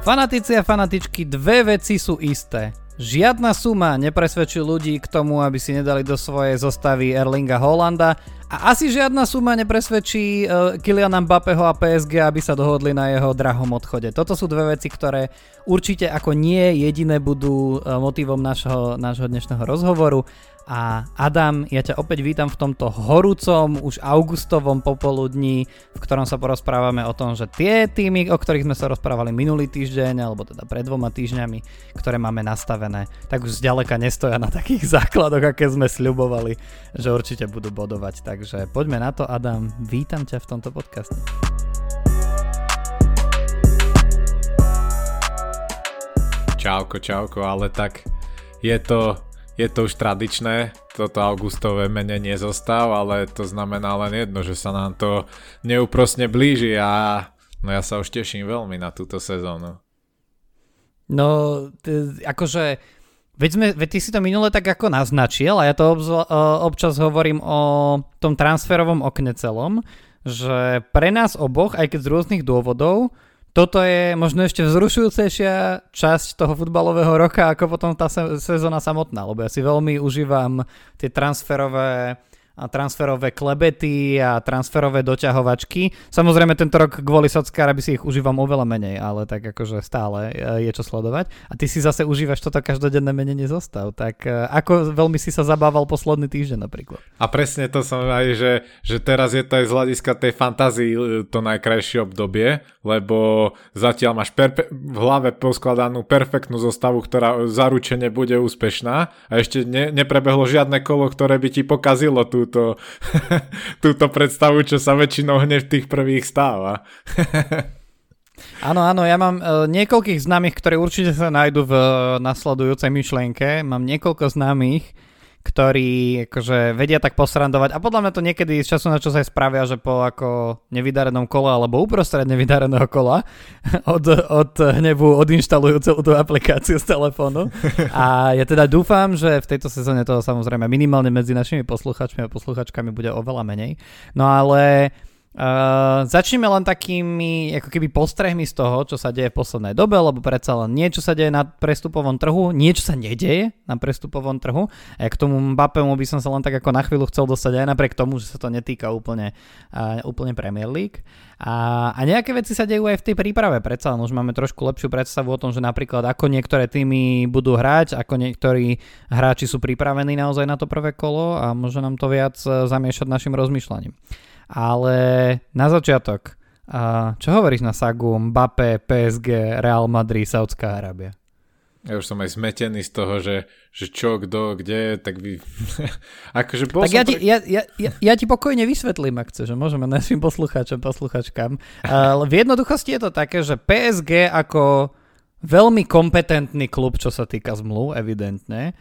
Fanatici a fanatičky, dve veci sú isté. Žiadna suma nepresvedčí ľudí k tomu, aby si nedali do svojej zostavy Erlinga Hollanda a asi žiadna suma nepresvedčí uh, Kyliana Mbappého a PSG, aby sa dohodli na jeho drahom odchode. Toto sú dve veci, ktoré určite ako nie jediné budú uh, motivom nášho, nášho dnešného rozhovoru a Adam, ja ťa opäť vítam v tomto horúcom, už augustovom popoludní, v ktorom sa porozprávame o tom, že tie týmy, o ktorých sme sa rozprávali minulý týždeň, alebo teda pred dvoma týždňami, ktoré máme nastavené, tak už zďaleka nestoja na takých základoch, aké sme sľubovali, že určite budú bodovať. Takže poďme na to, Adam, vítam ťa v tomto podcaste. Čauko, čauko, ale tak je to je to už tradičné, toto augustové menenie zostav, ale to znamená len jedno, že sa nám to neúprosne blíži a no ja sa už teším veľmi na túto sezónu. No, t- akože, veď, sme, veď ty si to minule tak ako naznačil a ja to obzva, občas hovorím o tom transferovom okne celom, že pre nás oboch, aj keď z rôznych dôvodov, toto je možno ešte vzrušujúcejšia časť toho futbalového roka ako potom tá sezóna samotná, lebo ja si veľmi užívam tie transferové a transferové klebety a transferové doťahovačky. Samozrejme tento rok kvôli by si ich užívam oveľa menej, ale tak akože stále e, je čo sledovať. A ty si zase užívaš toto každodenné menenie zostav. Tak e, ako veľmi si sa zabával posledný týždeň napríklad? A presne to som aj, že, že teraz je to aj z hľadiska tej fantázii e, to najkrajšie obdobie, lebo zatiaľ máš perpe- v hlave poskladanú perfektnú zostavu, ktorá zaručene bude úspešná a ešte ne- neprebehlo žiadne kolo, ktoré by ti pokazilo tú túto, túto predstavu, čo sa väčšinou hneď v tých prvých stáva. Áno, áno, ja mám uh, niekoľkých známych, ktoré určite sa nájdu v uh, nasledujúcej myšlienke. Mám niekoľko známych, ktorí akože vedia tak posrandovať a podľa mňa to niekedy z času na čas aj spravia, že po ako nevydarenom kole alebo uprostred nevydareného kola od, od hnevu odinštalujú celú tú aplikáciu z telefónu a ja teda dúfam, že v tejto sezóne toho samozrejme minimálne medzi našimi posluchačmi a posluchačkami bude oveľa menej. No ale Uh, začneme len takými ako keby postrehmi z toho, čo sa deje v poslednej dobe, lebo predsa len niečo sa deje na prestupovom trhu, niečo sa nedeje na prestupovom trhu. A k tomu Mbappému by som sa len tak ako na chvíľu chcel dostať aj napriek tomu, že sa to netýka úplne, uh, úplne Premier League. A, a nejaké veci sa dejú aj v tej príprave, predsa len už máme trošku lepšiu predstavu o tom, že napríklad ako niektoré týmy budú hrať, ako niektorí hráči sú pripravení naozaj na to prvé kolo a môže nám to viac e, zamiešať našim rozmýšľaním. Ale na začiatok, čo hovoríš na sagu Mbappé, PSG, Real Madrid, Saudská Arábia? Ja už som aj zmetený z toho, že, že čo, kto, kde, tak vy... akože bol tak ja, ti, pre... ja, ja, ja, ja ti pokojne vysvetlím, ak chceš, že môžeme našim poslucháčom, posluchačkám. Ale v jednoduchosti je to také, že PSG ako veľmi kompetentný klub, čo sa týka zmluv, evidentne,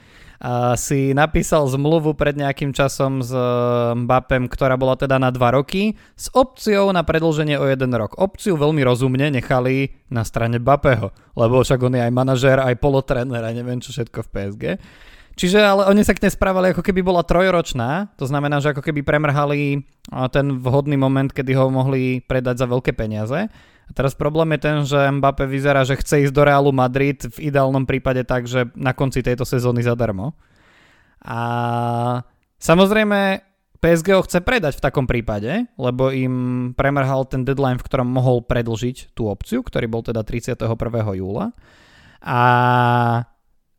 si napísal zmluvu pred nejakým časom s e, Mbappem, ktorá bola teda na 2 roky, s opciou na predlženie o 1 rok. Opciu veľmi rozumne nechali na strane Mbappého, lebo však on je aj manažér, aj polotréner a neviem čo všetko v PSG. Čiže ale oni sa k nej správali ako keby bola trojročná, to znamená, že ako keby premrhali ten vhodný moment, kedy ho mohli predať za veľké peniaze. A teraz problém je ten, že Mbappé vyzerá, že chce ísť do Realu Madrid v ideálnom prípade tak, že na konci tejto sezóny zadarmo. A samozrejme PSG ho chce predať v takom prípade, lebo im premrhal ten deadline, v ktorom mohol predlžiť tú opciu, ktorý bol teda 31. júla. A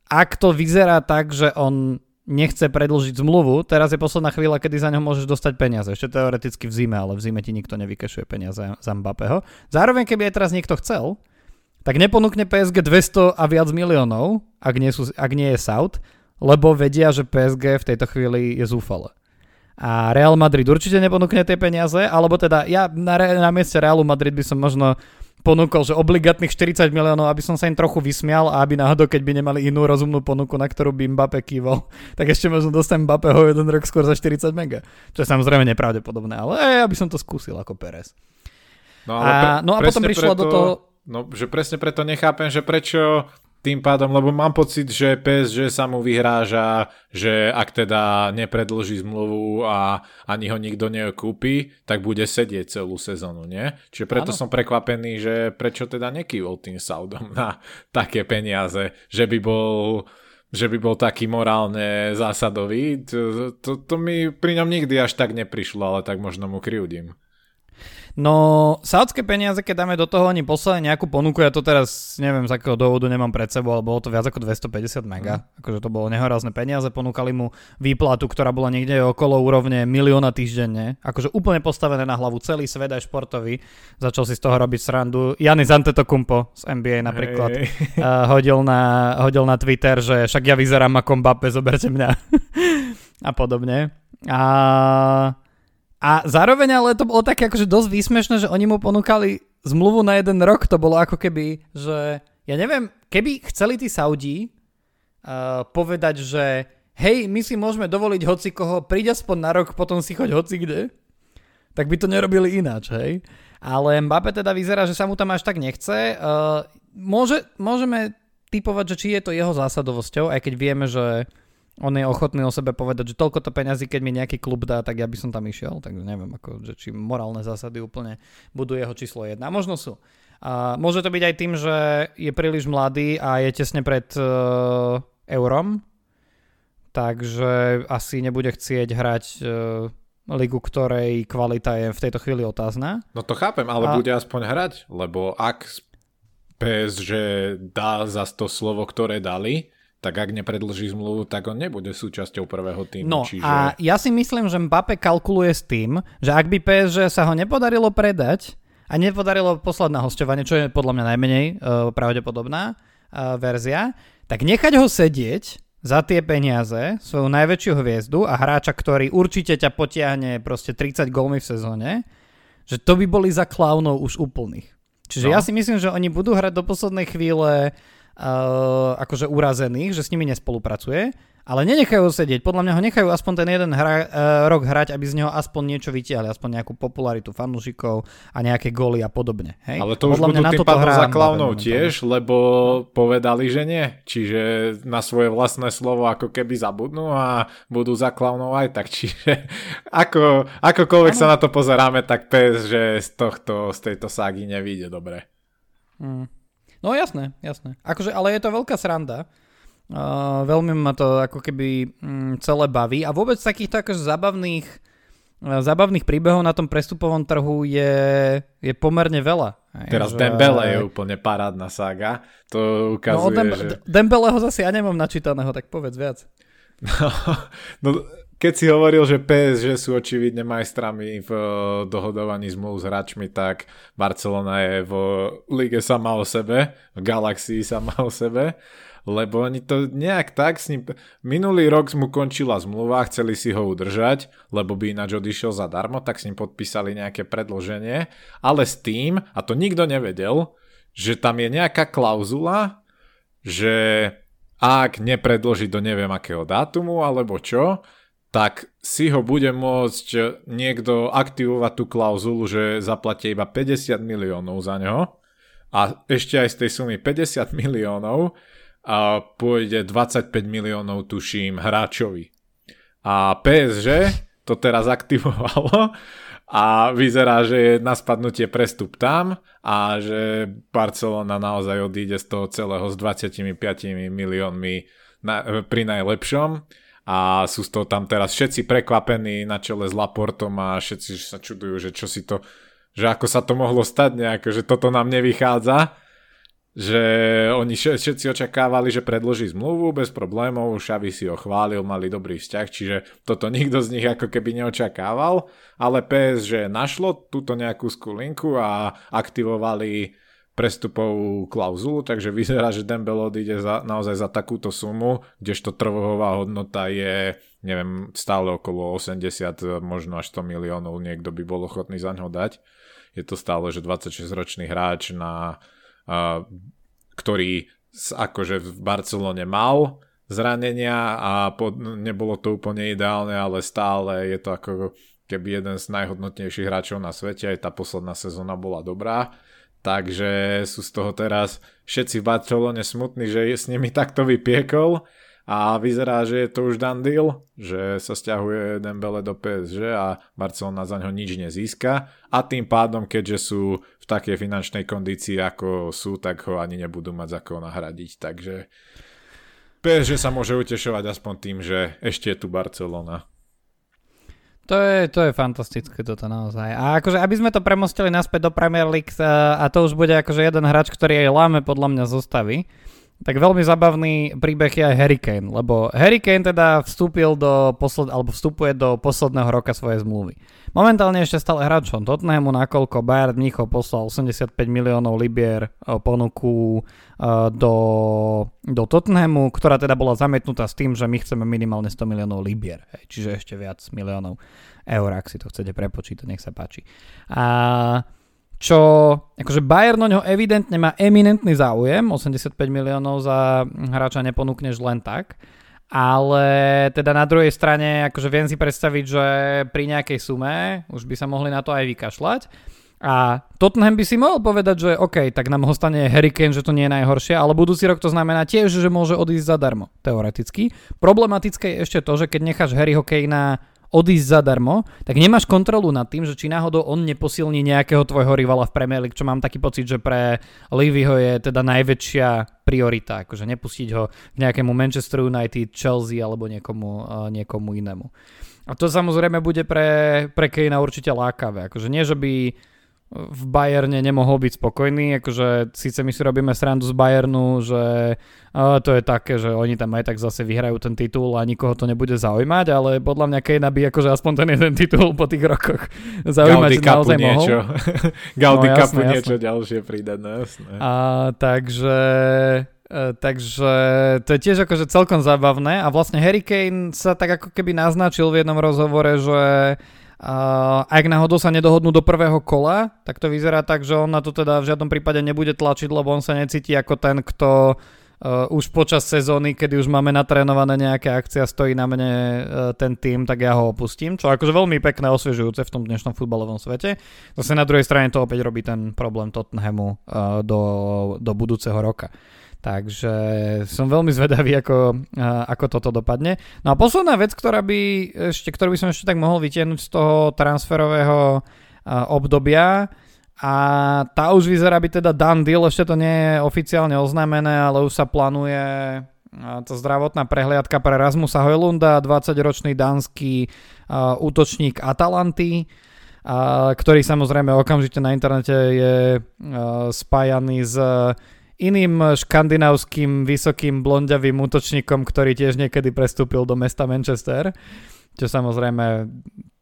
ak to vyzerá tak, že on nechce predlžiť zmluvu, teraz je posledná chvíľa, kedy za ňo môžeš dostať peniaze. Ešte teoreticky v zime, ale v zime ti nikto nevykešuje peniaze za Mbappého. Zároveň, keby aj teraz niekto chcel, tak neponúkne PSG 200 a viac miliónov, ak nie, sú, ak nie je South, lebo vedia, že PSG v tejto chvíli je zúfale. A Real Madrid určite neponúkne tie peniaze, alebo teda ja na, na mieste Realu Madrid by som možno ponúkol, že obligatných 40 miliónov, aby som sa im trochu vysmial a aby náhodou, keď by nemali inú rozumnú ponuku, na ktorú by Mbappé kýval, tak ešte možno dostanem Mbappého jeden rok skôr za 40 mega. Čo je samozrejme nepravdepodobné, ale aj, aby som to skúsil ako Perez. No, ale pre, a, no a potom prišlo preto, do toho... No, že presne preto nechápem, že prečo tým pádom, lebo mám pocit, že PSG sa mu vyhráža, že ak teda nepredlží zmluvu a ani ho nikto nekúpi, tak bude sedieť celú sezónu, nie? Čiže preto ano. som prekvapený, že prečo teda nekývol tým Saudom na také peniaze, že by bol že by bol taký morálne zásadový. To, to, to mi pri ňom nikdy až tak neprišlo, ale tak možno mu kryudím. No, saudské peniaze, keď dáme do toho, oni poslali nejakú ponuku, ja to teraz neviem z akého dôvodu nemám pred sebou, ale bolo to viac ako 250 mega, mm. akože to bolo nehorázne peniaze, ponúkali mu výplatu, ktorá bola niekde okolo úrovne milióna týždenne, akože úplne postavené na hlavu celý svet aj športový, začal si z toho robiť srandu. Janis Antetokumpo z NBA napríklad hey. uh, hodil, na, hodil na Twitter, že však ja vyzerám ako Mbappé, zoberte mňa a podobne. A a zároveň ale to bolo také akože dosť výsmešné, že oni mu ponúkali zmluvu na jeden rok, to bolo ako keby, že ja neviem, keby chceli tí Saudí uh, povedať, že hej, my si môžeme dovoliť hoci koho, príď aspoň na rok, potom si choď hoci kde, tak by to nerobili ináč, hej. Ale Mbappé teda vyzerá, že sa mu tam až tak nechce. Uh, môže, môžeme typovať, že či je to jeho zásadovosťou, aj keď vieme, že on je ochotný o sebe povedať, že toľko to peňazí, keď mi nejaký klub dá, tak ja by som tam išiel. Takže neviem, ako, že či morálne zásady úplne budú jeho číslo jedna. Možno sú. A môže to byť aj tým, že je príliš mladý a je tesne pred uh, eurom, takže asi nebude chcieť hrať uh, ligu, ktorej kvalita je v tejto chvíli otázna. No to chápem, ale a... bude aspoň hrať, lebo ak PSG dá za to slovo, ktoré dali, tak ak nepredlží zmluvu, tak on nebude súčasťou prvého týmu. No čiže... a ja si myslím, že Mbappe kalkuluje s tým, že ak by PSG sa ho nepodarilo predať a nepodarilo poslať na hostovanie, čo je podľa mňa najmenej uh, pravdepodobná uh, verzia, tak nechať ho sedieť za tie peniaze, svoju najväčšiu hviezdu a hráča, ktorý určite ťa potiahne proste 30 gólmi v sezóne, že to by boli za klaunov už úplných. Čiže no. ja si myslím, že oni budú hrať do poslednej chvíle uh, akože urazených, že s nimi nespolupracuje, ale nenechajú ho sedieť. Podľa mňa ho nechajú aspoň ten jeden hra, uh, rok hrať, aby z neho aspoň niečo vytiahli, aspoň nejakú popularitu fanúšikov a nejaké góly a podobne. Hej? Ale to už budú tým pádom za klaunov tiež, lebo povedali, že nie. Čiže na svoje vlastné slovo ako keby zabudnú a budú za klaunov aj tak. Čiže ako, akokoľvek ano. sa na to pozeráme, tak pes, že z, tohto, z tejto ságy nevíde dobre. Hmm. No jasné, jasné. Akože, ale je to veľká sranda. Uh, veľmi ma to ako keby mm, celé baví a vôbec takýchto akože zábavných uh, zábavných príbehov na tom prestupovom trhu je, je pomerne veľa. Teraz že... Dembele je úplne parádna saga. To ukazuje, no, Dembe- že... Dembeleho zase ja nemám načítaného, tak povedz viac. No, no keď si hovoril, že PSG sú očividne majstrami v eh, dohodovaní zmluv s hráčmi, tak Barcelona je v lige sama o sebe, v galaxii sama o sebe, lebo oni to nejak tak s ním... Minulý rok mu končila zmluva, chceli si ho udržať, lebo by ináč odišiel zadarmo, tak s ním podpísali nejaké predloženie, ale s tým, a to nikto nevedel, že tam je nejaká klauzula, že ak nepredloží do neviem akého dátumu alebo čo, tak si ho bude môcť niekto aktivovať tú klauzulu, že zaplatia iba 50 miliónov za ňo a ešte aj z tej sumy 50 miliónov a pôjde 25 miliónov, tuším, hráčovi. A PSG to teraz aktivovalo a vyzerá, že je na spadnutie prestup tam a že Barcelona naozaj odíde z toho celého s 25 miliónmi na, pri najlepšom a sú z toho tam teraz všetci prekvapení na čele s Laportom a všetci sa čudujú, že čo si to, že ako sa to mohlo stať nejako, že toto nám nevychádza, že oni všetci očakávali, že predloží zmluvu bez problémov, Xavi si ho chválil, mali dobrý vzťah, čiže toto nikto z nich ako keby neočakával, ale PSG našlo túto nejakú skulinku a aktivovali prestupovú klauzulu, takže vyzerá, že Dembele odíde za, naozaj za takúto sumu, kdežto trhová hodnota je, neviem, stále okolo 80, možno až 100 miliónov, niekto by bol ochotný za ňo dať. Je to stále, že 26-ročný hráč, na, uh, ktorý akože v Barcelone mal zranenia a pod, nebolo to úplne ideálne, ale stále je to ako keby jeden z najhodnotnejších hráčov na svete, aj tá posledná sezóna bola dobrá takže sú z toho teraz všetci v Barcelone smutní, že je s nimi takto vypiekol. A vyzerá, že je to už done deal, že sa stiahuje Dembele do PSG a Barcelona za ňo nič nezíska. A tým pádom, keďže sú v takej finančnej kondícii ako sú, tak ho ani nebudú mať za koho nahradiť, takže PSG sa môže utešovať aspoň tým, že ešte je tu Barcelona. To je, to je fantastické toto naozaj. A akože, aby sme to premostili naspäť do Premier League a to už bude akože jeden hráč, ktorý aj láme podľa mňa zostavy, tak veľmi zabavný príbeh je aj Harry Kane, lebo Harry Kane teda vstúpil do posled, alebo vstupuje do posledného roka svojej zmluvy. Momentálne ešte stále hráčom Tottenhamu, nakoľko Bayern Mnichov poslal 85 miliónov libier eh, ponuku uh, do, do Tottenhamu, ktorá teda bola zamietnutá s tým, že my chceme minimálne 100 miliónov libier, čiže ešte viac miliónov eur, ak si to chcete prepočítať, nech sa páči. A čo akože Bayern o ňo evidentne má eminentný záujem, 85 miliónov za hráča neponúkneš len tak, ale teda na druhej strane akože viem si predstaviť, že pri nejakej sume už by sa mohli na to aj vykašľať. A Tottenham by si mohol povedať, že OK, tak nám ho stane Harry Kane, že to nie je najhoršie, ale budúci rok to znamená tiež, že môže odísť zadarmo, teoreticky. Problematické je ešte to, že keď necháš Harryho Kanea odísť zadarmo, tak nemáš kontrolu nad tým, že či náhodou on neposilní nejakého tvojho rivala v Premier League, čo mám taký pocit, že pre Levyho je teda najväčšia priorita, akože nepustiť ho k nejakému Manchester United, Chelsea alebo niekomu, niekomu inému. A to samozrejme bude pre, pre Kejna určite lákavé. Akože nie, že by v Bayerne nemohol byť spokojný, akože síce my si robíme srandu z Bayernu, že uh, to je také, že oni tam aj tak zase vyhrajú ten titul a nikoho to nebude zaujímať, ale podľa mňa Kejna by akože aspoň ten jeden titul po tých rokoch zaujímať Gaudi naozaj niečo. mohol. Gaudi No, Cupu jasné, niečo jasné. ďalšie pridať, no jasné. A, takže, e, takže to je tiež akože celkom zábavné a vlastne Harry Kane sa tak ako keby naznačil v jednom rozhovore, že Uh, ak náhodou sa nedohodnú do prvého kola, tak to vyzerá tak, že on na to teda v žiadnom prípade nebude tlačiť, lebo on sa necíti ako ten, kto uh, už počas sezóny, kedy už máme natrénované nejaké akcie a stojí na mne uh, ten tým, tak ja ho opustím, čo akože veľmi pekné, osviežujúce v tom dnešnom futbalovom svete. Zase na druhej strane to opäť robí ten problém Tottenhamu uh, do, do budúceho roka. Takže som veľmi zvedavý, ako, ako toto dopadne. No a posledná vec, ktorá by ešte, ktorú by som ešte tak mohol vytiahnuť z toho transferového obdobia, a tá už vyzerá byť teda done deal, ešte to nie je oficiálne oznámené, ale už sa plánuje tá zdravotná prehliadka pre Rasmusa Hojlunda, 20-ročný dánsky útočník Atalanty, ktorý samozrejme okamžite na internete je a, spájaný s iným škandinávským vysokým blondiavým útočníkom, ktorý tiež niekedy prestúpil do mesta Manchester. Čo samozrejme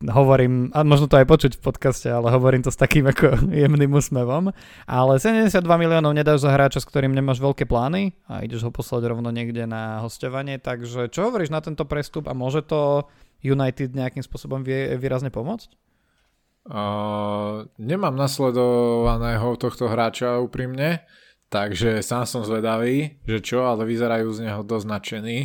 hovorím, a možno to aj počuť v podcaste, ale hovorím to s takým ako jemným úsmevom. Ale 72 miliónov nedáš za hráča, s ktorým nemáš veľké plány a ideš ho poslať rovno niekde na hostovanie. Takže čo hovoríš na tento prestup a môže to United nejakým spôsobom vie, výrazne pomôcť? Uh, nemám nasledovaného tohto hráča úprimne, takže sám som zvedavý, že čo, ale vyzerajú z neho dosť nadšení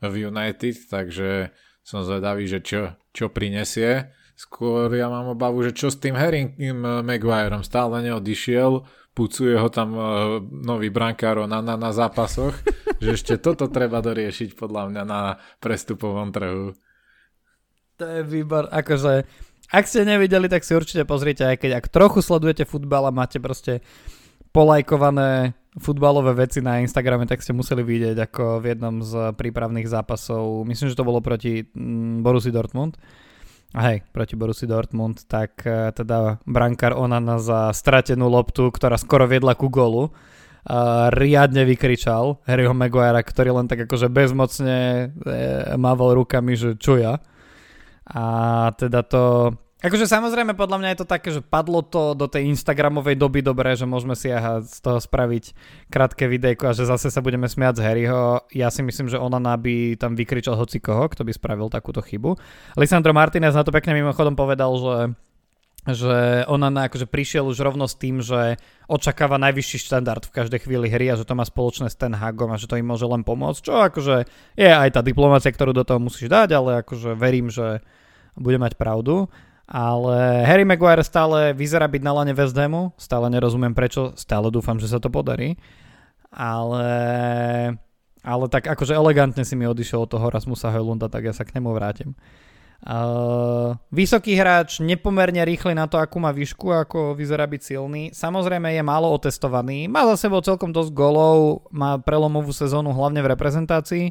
v United, takže som zvedavý, že čo, čo prinesie. Skôr ja mám obavu, že čo s tým Harrym Maguireom stále neodišiel, pucuje ho tam uh, nový brankár na, na, na zápasoch, že ešte toto treba doriešiť podľa mňa na prestupovom trhu. To je výbor, akože ak ste nevideli, tak si určite pozrite, aj keď ak trochu sledujete futbal a máte proste polajkované futbalové veci na Instagrame, tak ste museli vidieť ako v jednom z prípravných zápasov, myslím, že to bolo proti mm, Borussia Dortmund, a hej, proti Borussia Dortmund, tak uh, teda brankár Onana za stratenú loptu, ktorá skoro viedla ku golu, uh, riadne vykričal Harryho Maguirea, ktorý len tak akože bezmocne e, mával rukami, že čuja. A teda to... Akože samozrejme podľa mňa je to také, že padlo to do tej Instagramovej doby dobre, že môžeme si aha, z toho spraviť krátke videjko a že zase sa budeme smiať z Harryho. Ja si myslím, že ona by tam vykričal hoci koho, kto by spravil takúto chybu. Lisandro Martinez na to pekne mimochodom povedal, že že ona na, akože prišiel už rovno s tým, že očakáva najvyšší štandard v každej chvíli hry a že to má spoločné s Ten Hagom a že to im môže len pomôcť, čo akože je aj tá diplomácia, ktorú do toho musíš dať, ale akože verím, že bude mať pravdu. Ale Harry Maguire stále vyzerá byť na lane West Hamu, stále nerozumiem prečo, stále dúfam, že sa to podarí. Ale, ale tak akože elegantne si mi odišiel od toho Rasmusa Hojlunda, tak ja sa k nemu vrátim. Uh, vysoký hráč, nepomerne rýchly na to, akú má výšku, ako vyzerá byť silný. Samozrejme je málo otestovaný, má za sebou celkom dosť golov, má prelomovú sezónu hlavne v reprezentácii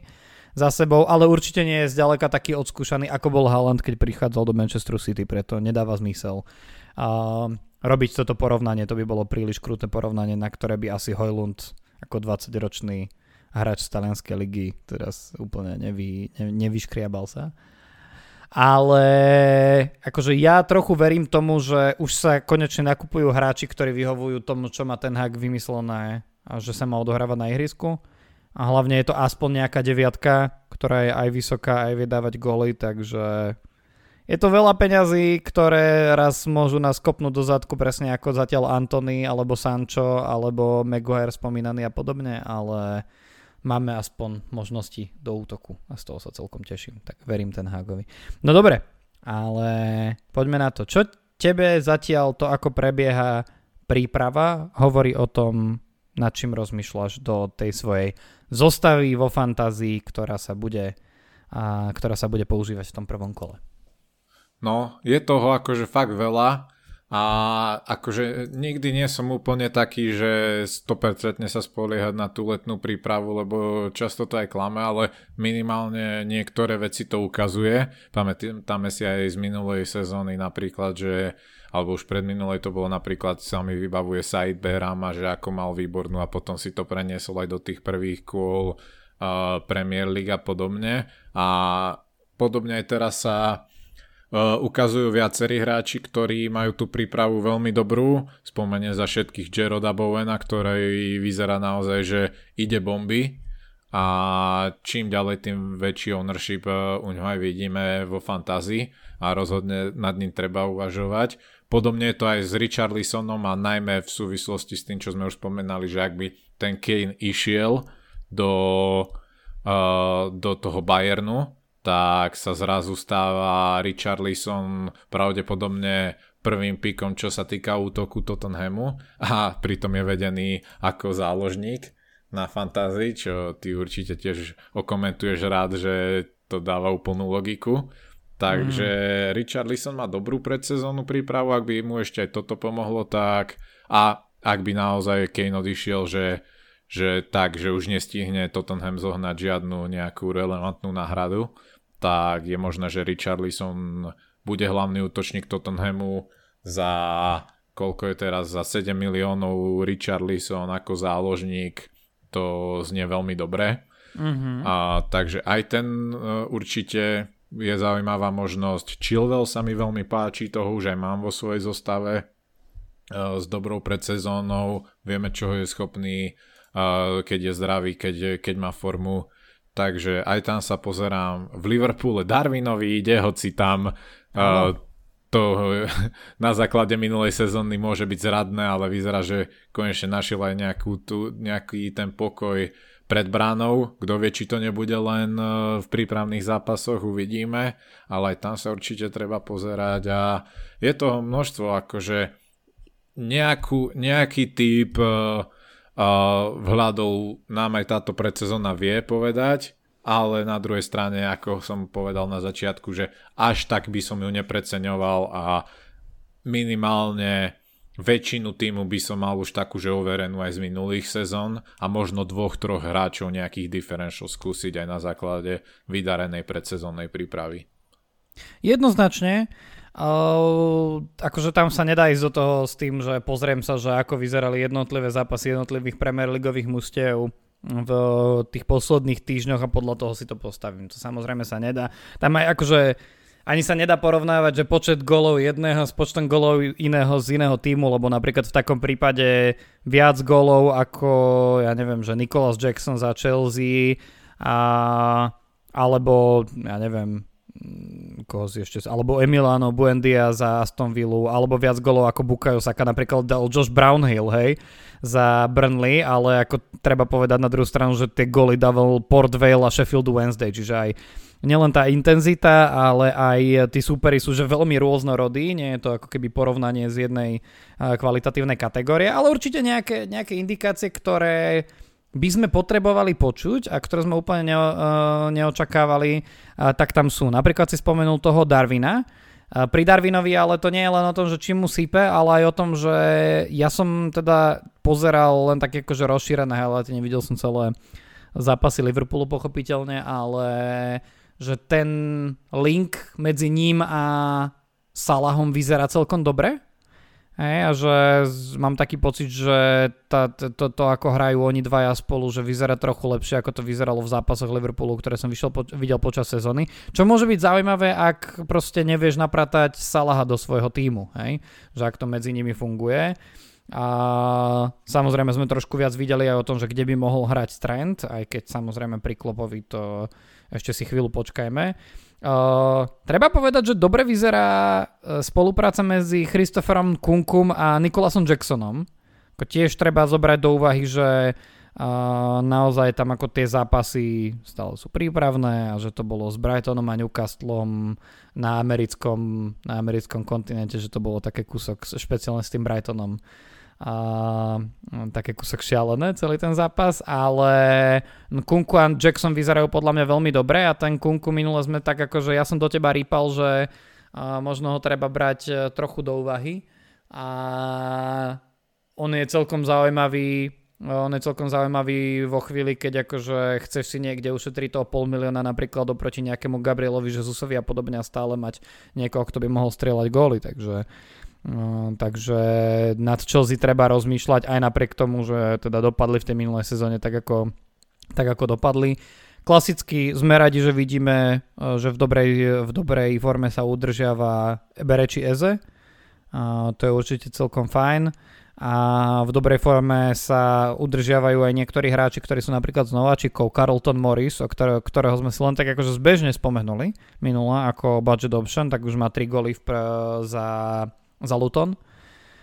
za sebou, ale určite nie je zďaleka taký odskúšaný, ako bol Haaland, keď prichádzal do Manchester City, preto nedáva zmysel. Uh, robiť toto porovnanie, to by bolo príliš kruté porovnanie, na ktoré by asi Hojlund ako 20-ročný hráč z talianskej ligy teraz úplne nevy, ne, nevyškriabal sa ale akože ja trochu verím tomu, že už sa konečne nakupujú hráči, ktorí vyhovujú tomu, čo má ten hák vymyslené a že sa má odohrávať na ihrisku. A hlavne je to aspoň nejaká deviatka, ktorá je aj vysoká, aj vie dávať góly, takže je to veľa peňazí, ktoré raz môžu nás kopnúť do zadku, presne ako zatiaľ Antony, alebo Sancho, alebo Maguire spomínaný a podobne, ale máme aspoň možnosti do útoku a z toho sa celkom teším. Tak verím ten Hagovi. No dobre, ale poďme na to. Čo tebe zatiaľ to, ako prebieha príprava, hovorí o tom, nad čím rozmýšľaš do tej svojej zostavy vo fantázii, ktorá sa bude, a, ktorá sa bude používať v tom prvom kole. No, je toho akože fakt veľa a akože nikdy nie som úplne taký, že 100% sa spoliehať na tú letnú prípravu, lebo často to aj klame, ale minimálne niektoré veci to ukazuje. Pamätáme si aj z minulej sezóny napríklad, že alebo už pred minulej to bolo napríklad, sa mi vybavuje Said Behrama, že ako mal výbornú a potom si to preniesol aj do tých prvých kôl uh, Premier League a podobne. A podobne aj teraz sa Uh, ukazujú viacerí hráči, ktorí majú tú prípravu veľmi dobrú. Spomenie za všetkých Jeroda Bowena, ktorý vyzerá naozaj, že ide bomby a čím ďalej, tým väčší ownership uh, u ňo aj vidíme vo fantázii a rozhodne nad ním treba uvažovať. Podobne je to aj s Richarlisonom a najmä v súvislosti s tým, čo sme už spomenali, že ak by ten Kane išiel do, uh, do toho Bayernu, tak sa zrazu stáva Richarlison pravdepodobne prvým pikom, čo sa týka útoku Tottenhamu a pritom je vedený ako záložník na fantázii, čo ty určite tiež okomentuješ rád, že to dáva úplnú logiku. Takže mm. Richarlison má dobrú predsezónnu prípravu, ak by mu ešte aj toto pomohlo, tak a ak by naozaj Kane odišiel, že, že tak, že už nestihne Tottenham zohnať žiadnu nejakú relevantnú náhradu, tak je možné, že Richarlison bude hlavný útočník Tottenhamu za koľko je teraz za 7 miliónov Richarlison ako záložník to znie veľmi dobre mm-hmm. a takže aj ten uh, určite je zaujímavá možnosť. Chilwell sa mi veľmi páči toho už aj mám vo svojej zostave uh, s dobrou predsezónou. Vieme čo je schopný uh, keď je zdravý, keď, keď má formu. Takže aj tam sa pozerám. V Liverpoole Darwinovi ide, hoci tam uh, to na základe minulej sezóny môže byť zradné, ale vyzerá, že konečne našiel aj nejakú tu, nejaký ten pokoj pred bránou. Kto vie, či to nebude len v prípravných zápasoch, uvidíme, ale aj tam sa určite treba pozerať a je toho množstvo, akože nejakú, nejaký typ uh, vhľadov nám aj táto predsezóna vie povedať, ale na druhej strane, ako som povedal na začiatku, že až tak by som ju nepreceňoval a minimálne väčšinu týmu by som mal už takú, že overenú aj z minulých sezón a možno dvoch, troch hráčov nejakých differential skúsiť aj na základe vydarenej predsezónnej prípravy. Jednoznačne, Uh, akože tam sa nedá ísť do toho s tým, že pozriem sa, že ako vyzerali jednotlivé zápasy jednotlivých Premier Ligových mustiev v tých posledných týždňoch a podľa toho si to postavím. To samozrejme sa nedá. Tam aj akože ani sa nedá porovnávať, že počet golov jedného s počtom golov iného z iného týmu, lebo napríklad v takom prípade viac golov ako, ja neviem, že Nicholas Jackson za Chelsea a alebo, ja neviem, koho si ešte, alebo Emiliano Buendia za Aston Villa, alebo viac golov ako Bukayo Saka napríklad dal Josh Brownhill, hej, za Burnley, ale ako treba povedať na druhú stranu, že tie goly dával Port Vale a Sheffield Wednesday, čiže aj nielen tá intenzita, ale aj tí súperi sú že veľmi rôznorodí, nie je to ako keby porovnanie z jednej kvalitatívnej kategórie, ale určite nejaké, nejaké indikácie, ktoré by sme potrebovali počuť a ktoré sme úplne neo, neočakávali, tak tam sú. Napríklad si spomenul toho Darwina, pri Darwinovi ale to nie je len o tom, že či mu sype, ale aj o tom, že ja som teda pozeral len také akože rozšírené ale nevidel som celé zápasy Liverpoolu pochopiteľne, ale že ten link medzi ním a Salahom vyzerá celkom dobre. Hej, a že mám taký pocit, že tá, to, to, to, ako hrajú oni dvaja spolu, že vyzerá trochu lepšie, ako to vyzeralo v zápasoch Liverpoolu, ktoré som vyšiel po, videl počas sezóny. Čo môže byť zaujímavé, ak proste nevieš napratať Salaha do svojho týmu, hej? že ak to medzi nimi funguje. A samozrejme sme trošku viac videli aj o tom, že kde by mohol hrať Trent, aj keď samozrejme pri Klopovi to ešte si chvíľu počkajme. Uh, treba povedať, že dobre vyzerá uh, spolupráca medzi Christopherom Kunkum a Nikolasom Jacksonom. Ako tiež treba zobrať do úvahy, že uh, naozaj tam ako tie zápasy stále sú prípravné a že to bolo s Brightonom a Newcastlom na americkom, na americkom kontinente, že to bolo také kúsok špeciálne s tým Brightonom a no, také kúsok šialené celý ten zápas, ale Kunku a Jackson vyzerajú podľa mňa veľmi dobre a ten Kunku minule sme tak akože ja som do teba rýpal, že a možno ho treba brať e, trochu do úvahy. A on je celkom zaujímavý on je celkom zaujímavý vo chvíli, keď akože chceš si niekde ušetriť toho pol milióna napríklad oproti nejakému Gabrielovi Jezusovi a podobne a stále mať niekoho, kto by mohol strieľať góly, takže No, takže nad Chelsea treba rozmýšľať aj napriek tomu, že teda dopadli v tej minulej sezóne tak ako, tak ako dopadli. Klasicky sme radi, že vidíme, e, že v dobrej, v dobrej forme sa udržiava Bereči Eze. A to je určite celkom fajn. A v dobrej forme sa udržiavajú aj niektorí hráči, ktorí sú napríklad z nováčikov. Carlton Morris, o ktorého, ktorého sme si len tak akože zbežne spomenuli minula ako budget option, tak už má 3 goly v, za za Luton.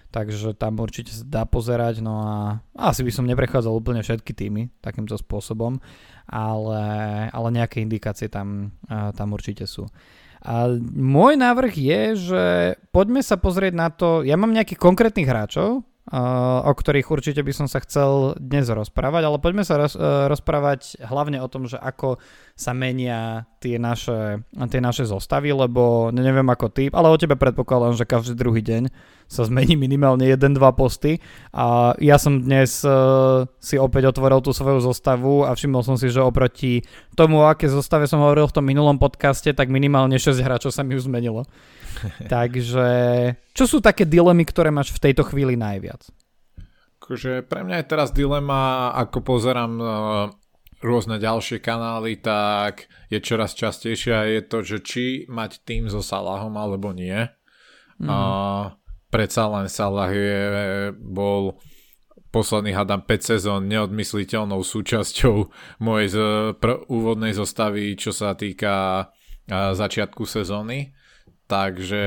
Takže tam určite sa dá pozerať, no a asi by som neprechádzal úplne všetky týmy takýmto spôsobom, ale, ale nejaké indikácie tam, tam určite sú. A môj návrh je, že poďme sa pozrieť na to, ja mám nejakých konkrétnych hráčov, o ktorých určite by som sa chcel dnes rozprávať, ale poďme sa roz, e, rozprávať hlavne o tom, že ako sa menia tie naše, tie naše zostavy, lebo neviem ako ty, ale o tebe predpokladám, že každý druhý deň sa zmení minimálne 1-2 posty a ja som dnes uh, si opäť otvoril tú svoju zostavu a všimol som si, že oproti tomu, aké zostave som hovoril v tom minulom podcaste, tak minimálne 6 hráčov sa mi už zmenilo. Takže čo sú také dilemy, ktoré máš v tejto chvíli najviac? Akože pre mňa je teraz dilema, ako pozerám uh, rôzne ďalšie kanály, tak je čoraz častejšia je to, že či mať tým so Salahom alebo nie. Mm. A predsa len Salah je, bol posledný hadám 5 sezón neodmysliteľnou súčasťou mojej z, pr- úvodnej zostavy, čo sa týka začiatku sezóny. Takže,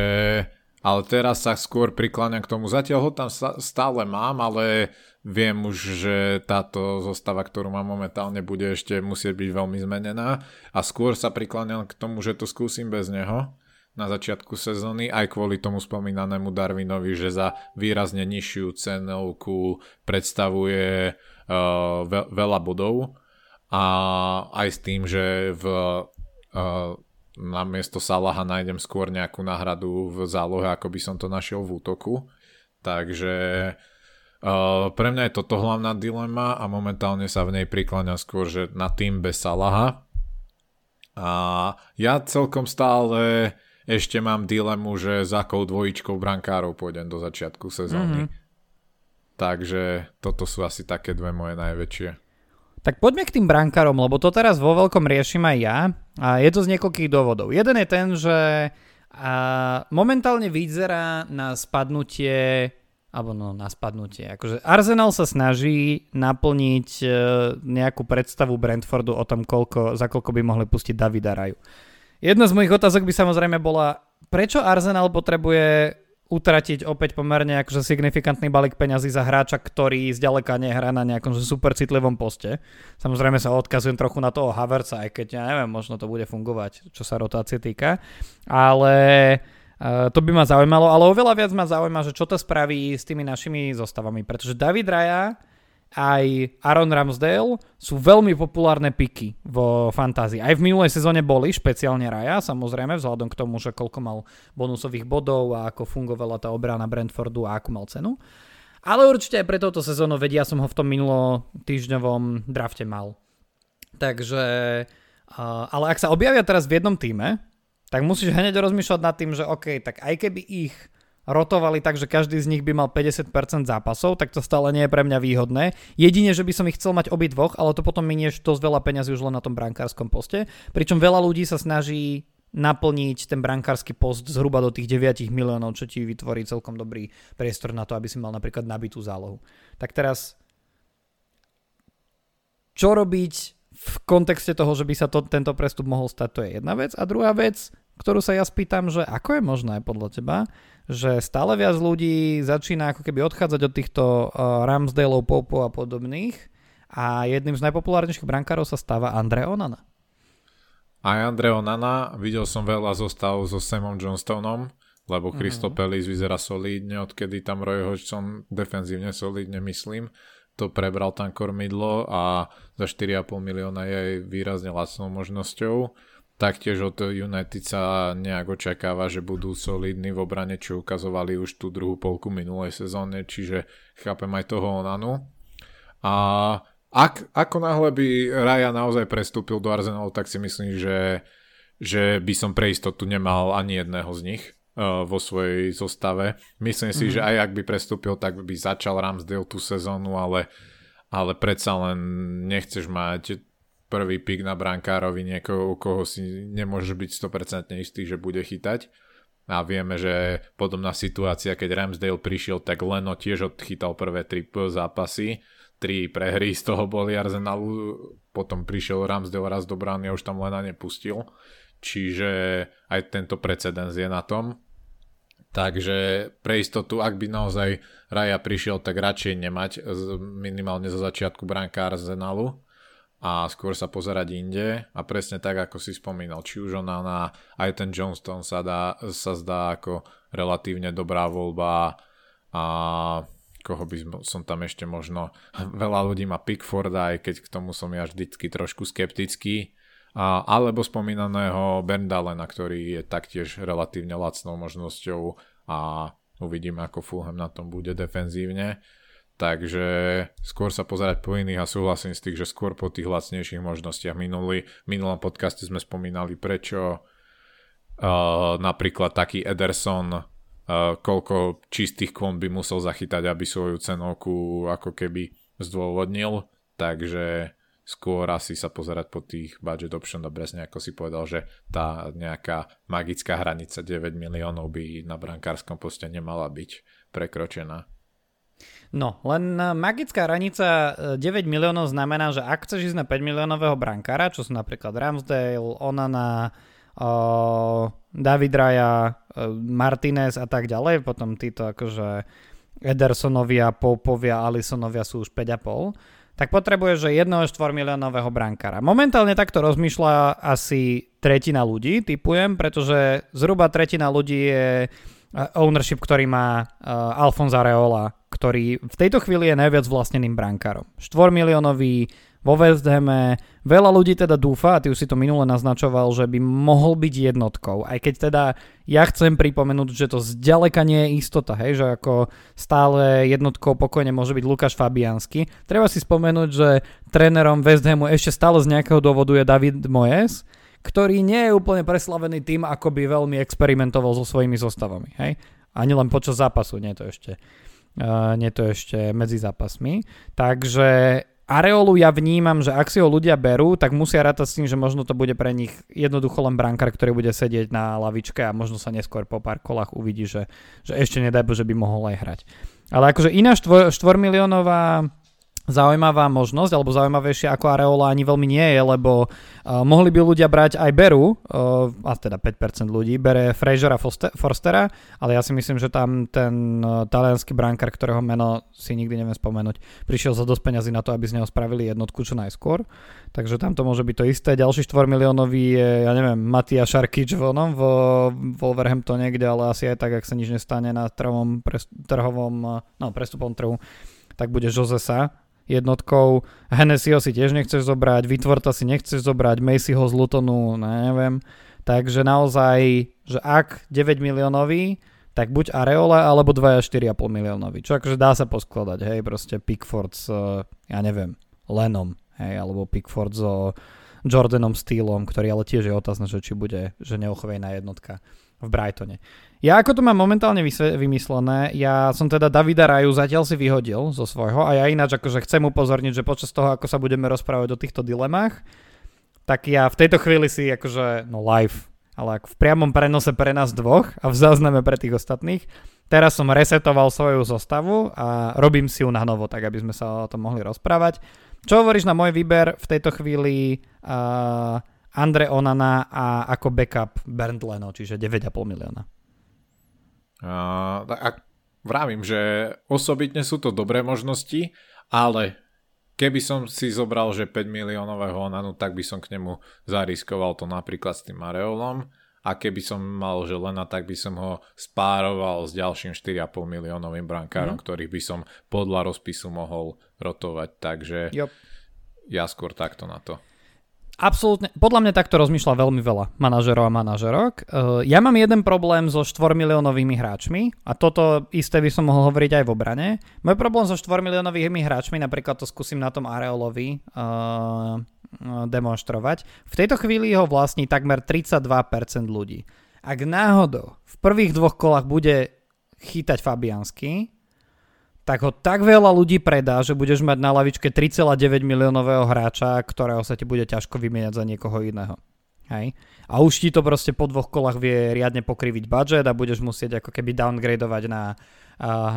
ale teraz sa skôr prikláňam k tomu. Zatiaľ ho tam stále mám, ale viem už, že táto zostava, ktorú mám momentálne, bude ešte musieť byť veľmi zmenená. A skôr sa prikláňam k tomu, že to skúsim bez neho na začiatku sezóny, aj kvôli tomu spomínanému Darwinovi, že za výrazne nižšiu cenovku predstavuje uh, ve- veľa bodov a aj s tým, že v uh, na miesto Salaha nájdem skôr nejakú náhradu v zálohe, ako by som to našiel v útoku. Takže uh, pre mňa je toto hlavná dilema a momentálne sa v nej prikláňam skôr, že na tým bez Salaha. A ja celkom stále ešte mám dilemu, že za akou dvojičkou brankárov pôjdem do začiatku sezóny. Mm-hmm. Takže toto sú asi také dve moje najväčšie. Tak poďme k tým brankárom, lebo to teraz vo veľkom riešim aj ja. A je to z niekoľkých dôvodov. Jeden je ten, že a momentálne vyzerá na spadnutie alebo no na spadnutie. Akože Arsenal sa snaží naplniť e, nejakú predstavu Brentfordu o tom, koľko, za koľko by mohli pustiť Davida Raju. Jedna z mojich otázok by samozrejme bola, prečo Arsenal potrebuje utratiť opäť pomerne akože signifikantný balík peňazí za hráča, ktorý zďaleka nehrá na nejakom super citlivom poste. Samozrejme sa odkazujem trochu na toho Haverca, aj keď ja neviem, možno to bude fungovať, čo sa rotácie týka. Ale uh, to by ma zaujímalo, ale oveľa viac ma zaujíma, že čo to spraví s tými našimi zostavami, pretože David Raja aj Aaron Ramsdale sú veľmi populárne piky vo fantázii. Aj v minulej sezóne boli, špeciálne Raja, samozrejme, vzhľadom k tomu, že koľko mal bonusových bodov a ako fungovala tá obrana Brentfordu a akú mal cenu. Ale určite aj pre touto sezónu, vedia som ho v tom minulo týždňovom drafte mal. Takže, ale ak sa objavia teraz v jednom týme, tak musíš hneď rozmýšľať nad tým, že OK, tak aj keby ich rotovali tak, že každý z nich by mal 50% zápasov, tak to stále nie je pre mňa výhodné. Jedine, že by som ich chcel mať obi dvoch, ale to potom minieš dosť veľa peňazí už len na tom brankárskom poste. Pričom veľa ľudí sa snaží naplniť ten brankársky post zhruba do tých 9 miliónov, čo ti vytvorí celkom dobrý priestor na to, aby si mal napríklad nabitú zálohu. Tak teraz, čo robiť v kontexte toho, že by sa to, tento prestup mohol stať, to je jedna vec. A druhá vec, ktorú sa ja spýtam, že ako je možné podľa teba, že stále viac ľudí začína ako keby odchádzať od týchto uh, Ramsdaleov, Popo a podobných a jedným z najpopulárnejších brankárov sa stáva Andre Onana. Aj Andre Onana, videl som veľa zostav so Samom Johnstonom, lebo Christo mm-hmm. vyzerá solídne, odkedy tam Roy Hodgson defenzívne solídne myslím, to prebral tam kormidlo a za 4,5 milióna je aj výrazne lacnou možnosťou Taktiež od United sa nejak očakáva, že budú solidní v obrane, čo ukazovali už tú druhú polku minulej sezóne, čiže chápem aj toho Onanu. A ak, ako náhle by Raja naozaj prestúpil do Arsenalu, tak si myslím, že, že by som pre istotu nemal ani jedného z nich uh, vo svojej zostave. Myslím si, mm-hmm. že aj ak by prestúpil, tak by začal Ramsdale tú sezónu, ale, ale predsa len nechceš mať prvý pik na brankárovi niekoho, u koho si nemôže byť 100% istý, že bude chytať. A vieme, že podobná situácia, keď Ramsdale prišiel, tak Leno tiež odchytal prvé tri zápasy. Tri prehry z toho boli Arsenalu, potom prišiel Ramsdale raz do brány a už tam Lena nepustil. Čiže aj tento precedens je na tom. Takže pre istotu, ak by naozaj Raja prišiel, tak radšej nemať minimálne za začiatku bránka Arsenalu a skôr sa pozerať inde a presne tak, ako si spomínal, či už ona na aj ten Johnston sa, dá, sa zdá ako relatívne dobrá voľba a koho by som tam ešte možno, veľa ľudí má Pickforda, aj keď k tomu som ja vždycky trošku skeptický, a, alebo spomínaného Bendalena, ktorý je taktiež relatívne lacnou možnosťou a uvidíme, ako Fulham na tom bude defenzívne. Takže skôr sa pozerať po iných a súhlasím s tých, že skôr po tých lacnejších možnostiach. Minulý, v minulom podcaste sme spomínali, prečo uh, napríklad taký Ederson uh, koľko čistých kvont by musel zachytať, aby svoju cenovku ako keby zdôvodnil. Takže skôr asi sa pozerať po tých budget option, dobre, ako si povedal, že tá nejaká magická hranica 9 miliónov by na brankárskom poste nemala byť prekročená. No, len e, magická hranica 9 e, miliónov znamená, že ak chceš ísť na 5 miliónového brankára, čo sú napríklad Ramsdale, Onana, uh, David Raya, uh, Martinez a tak ďalej, potom títo akože Edersonovia, Popovia, Alisonovia sú už 5,5, tak potrebuješ že 1 4 miliónového brankára. Momentálne takto rozmýšľa asi tretina ľudí, typujem, pretože zhruba tretina ľudí je ownership, ktorý má uh, Alfonso Areola, ktorý v tejto chvíli je najviac vlastneným brankárom. 4 miliónový vo West Hame. Veľa ľudí teda dúfa, a ty už si to minule naznačoval, že by mohol byť jednotkou. Aj keď teda ja chcem pripomenúť, že to zďaleka nie je istota, hej, že ako stále jednotkou pokojne môže byť Lukáš Fabiansky. Treba si spomenúť, že trénerom West Hamu ešte stále z nejakého dôvodu je David Moyes, ktorý nie je úplne preslavený tým, ako by veľmi experimentoval so svojimi zostavami. Hej? Ani len počas zápasu, nie to ešte, uh, nie to ešte medzi zápasmi. Takže Areolu ja vnímam, že ak si ho ľudia berú, tak musia rátať s tým, že možno to bude pre nich jednoducho len brankár, ktorý bude sedieť na lavičke a možno sa neskôr po pár kolách uvidí, že, že ešte nedaj že by mohol aj hrať. Ale akože iná 4 miliónová zaujímavá možnosť, alebo zaujímavejšia ako Areola ani veľmi nie je, lebo uh, mohli by ľudia brať aj Beru, uh, a teda 5% ľudí, bere Frasera Forstera, ale ja si myslím, že tam ten uh, talianský brankár, ktorého meno si nikdy neviem spomenúť, prišiel za dosť peňazí na to, aby z neho spravili jednotku čo najskôr, takže tam to môže byť to isté. Ďalší 4 miliónový je, ja neviem, Matia Šarkič vo, no, vo Wolverhamptone, kde ale asi aj tak, ak sa nič nestane na trhovom, pres, trhovom no, prestupom trhu, tak bude Josesa, jednotkou. Hennessyho si tiež nechceš zobrať, Vytvorta si nechceš zobrať, Macyho z Lutonu, neviem. Takže naozaj, že ak 9 miliónový, tak buď Areola alebo 2 4,5 miliónový. Čo akože dá sa poskladať, hej, proste Pickford s, ja neviem, Lenom, hej, alebo Pickford so Jordanom Steelom, ktorý ale tiež je otázne, že či bude, že neochovejná jednotka v Brightone. Ja ako to mám momentálne vymyslené, ja som teda Davida Raju zatiaľ si vyhodil zo svojho a ja ináč akože chcem upozorniť, že počas toho, ako sa budeme rozprávať o týchto dilemách, tak ja v tejto chvíli si akože, no live, ale v priamom prenose pre nás dvoch a v zázname pre tých ostatných, teraz som resetoval svoju zostavu a robím si ju na novo, tak aby sme sa o tom mohli rozprávať. Čo hovoríš na môj výber v tejto chvíli uh, Andre Onana a ako backup Bernd Leno, čiže 9,5 milióna? Uh, tak vravím, že osobitne sú to dobré možnosti, ale keby som si zobral, že 5 miliónového Onanu, tak by som k nemu zariskoval to napríklad s tým Areolom a keby som mal že Lena, tak by som ho spároval s ďalším 4,5 miliónovým brankárom, mm. ktorých by som podľa rozpisu mohol rotovať, takže yep. ja skôr takto na to. Absolútne, podľa mňa takto rozmýšľa veľmi veľa manažerov a manažerok. Uh, ja mám jeden problém so 4 miliónovými hráčmi a toto isté by som mohol hovoriť aj v obrane. Môj problém so 4 miliónovými hráčmi, napríklad to skúsim na tom Areolovi uh, demonstrovať. V tejto chvíli ho vlastní takmer 32% ľudí. Ak náhodou v prvých dvoch kolách bude chytať Fabiansky, tak ho tak veľa ľudí predá, že budeš mať na lavičke 3,9 miliónového hráča, ktorého sa ti bude ťažko vymieňať za niekoho iného. Hej. A už ti to proste po dvoch kolách vie riadne pokriviť budget a budeš musieť ako keby downgradovať na,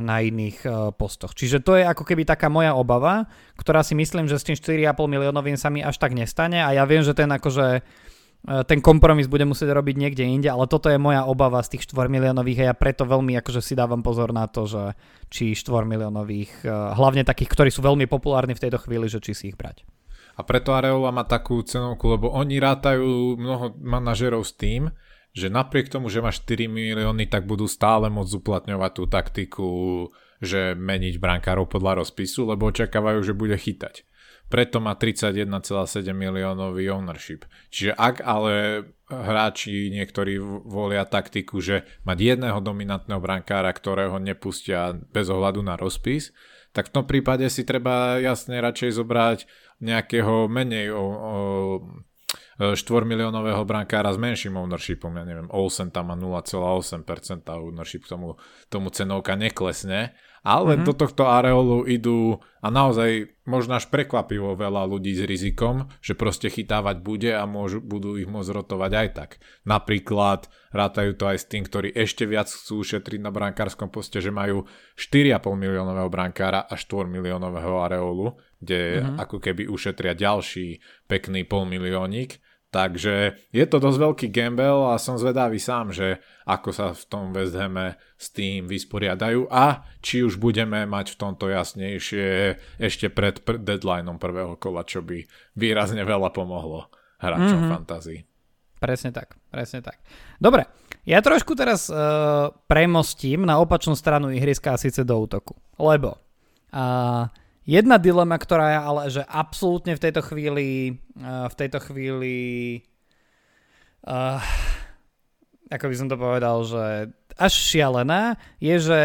na iných postoch. Čiže to je ako keby taká moja obava, ktorá si myslím, že s tým 4,5 miliónovým sa mi až tak nestane a ja viem, že ten akože E, ten kompromis bude musieť robiť niekde inde, ale toto je moja obava z tých 4 miliónových a ja preto veľmi akože si dávam pozor na to, že či 4 miliónových, e, hlavne takých, ktorí sú veľmi populárni v tejto chvíli, že či si ich brať. A preto Areola má takú cenovku, lebo oni rátajú mnoho manažerov s tým, že napriek tomu, že má 4 milióny, tak budú stále môcť uplatňovať tú taktiku, že meniť brankárov podľa rozpisu, lebo očakávajú, že bude chytať preto má 31,7 miliónový ownership. Čiže ak ale hráči niektorí volia taktiku, že mať jedného dominantného brankára, ktorého nepustia bez ohľadu na rozpis, tak v tom prípade si treba jasne radšej zobrať nejakého menej o, o 4 miliónového brankára s menším ownershipom, ja neviem, Olsen tam má 0,8% ownership, tomu, tomu cenovka neklesne ale mm-hmm. do tohto areolu idú a naozaj možno až prekvapivo veľa ľudí s rizikom, že proste chytávať bude a môžu, budú ich môcť rotovať aj tak. Napríklad rátajú to aj s tým, ktorí ešte viac chcú ušetriť na brankárskom poste, že majú 4,5 miliónového brankára a 4 miliónového areolu, kde mm-hmm. ako keby ušetria ďalší pekný pol miliónik Takže je to dosť veľký gamble a som zvedavý sám, že ako sa v tom West Hame s tým vysporiadajú a či už budeme mať v tomto jasnejšie ešte pred deadlineom prvého kola, čo by výrazne veľa pomohlo hráčom mm-hmm. fantázii. Presne tak, presne tak. Dobre, ja trošku teraz uh, premostím na opačnú stranu ihriska a síce do útoku, lebo uh, Jedna dilema, ktorá je ale že absolútne v tejto chvíli uh, v tejto chvíli uh, ako by som to povedal, že až šialená, je, že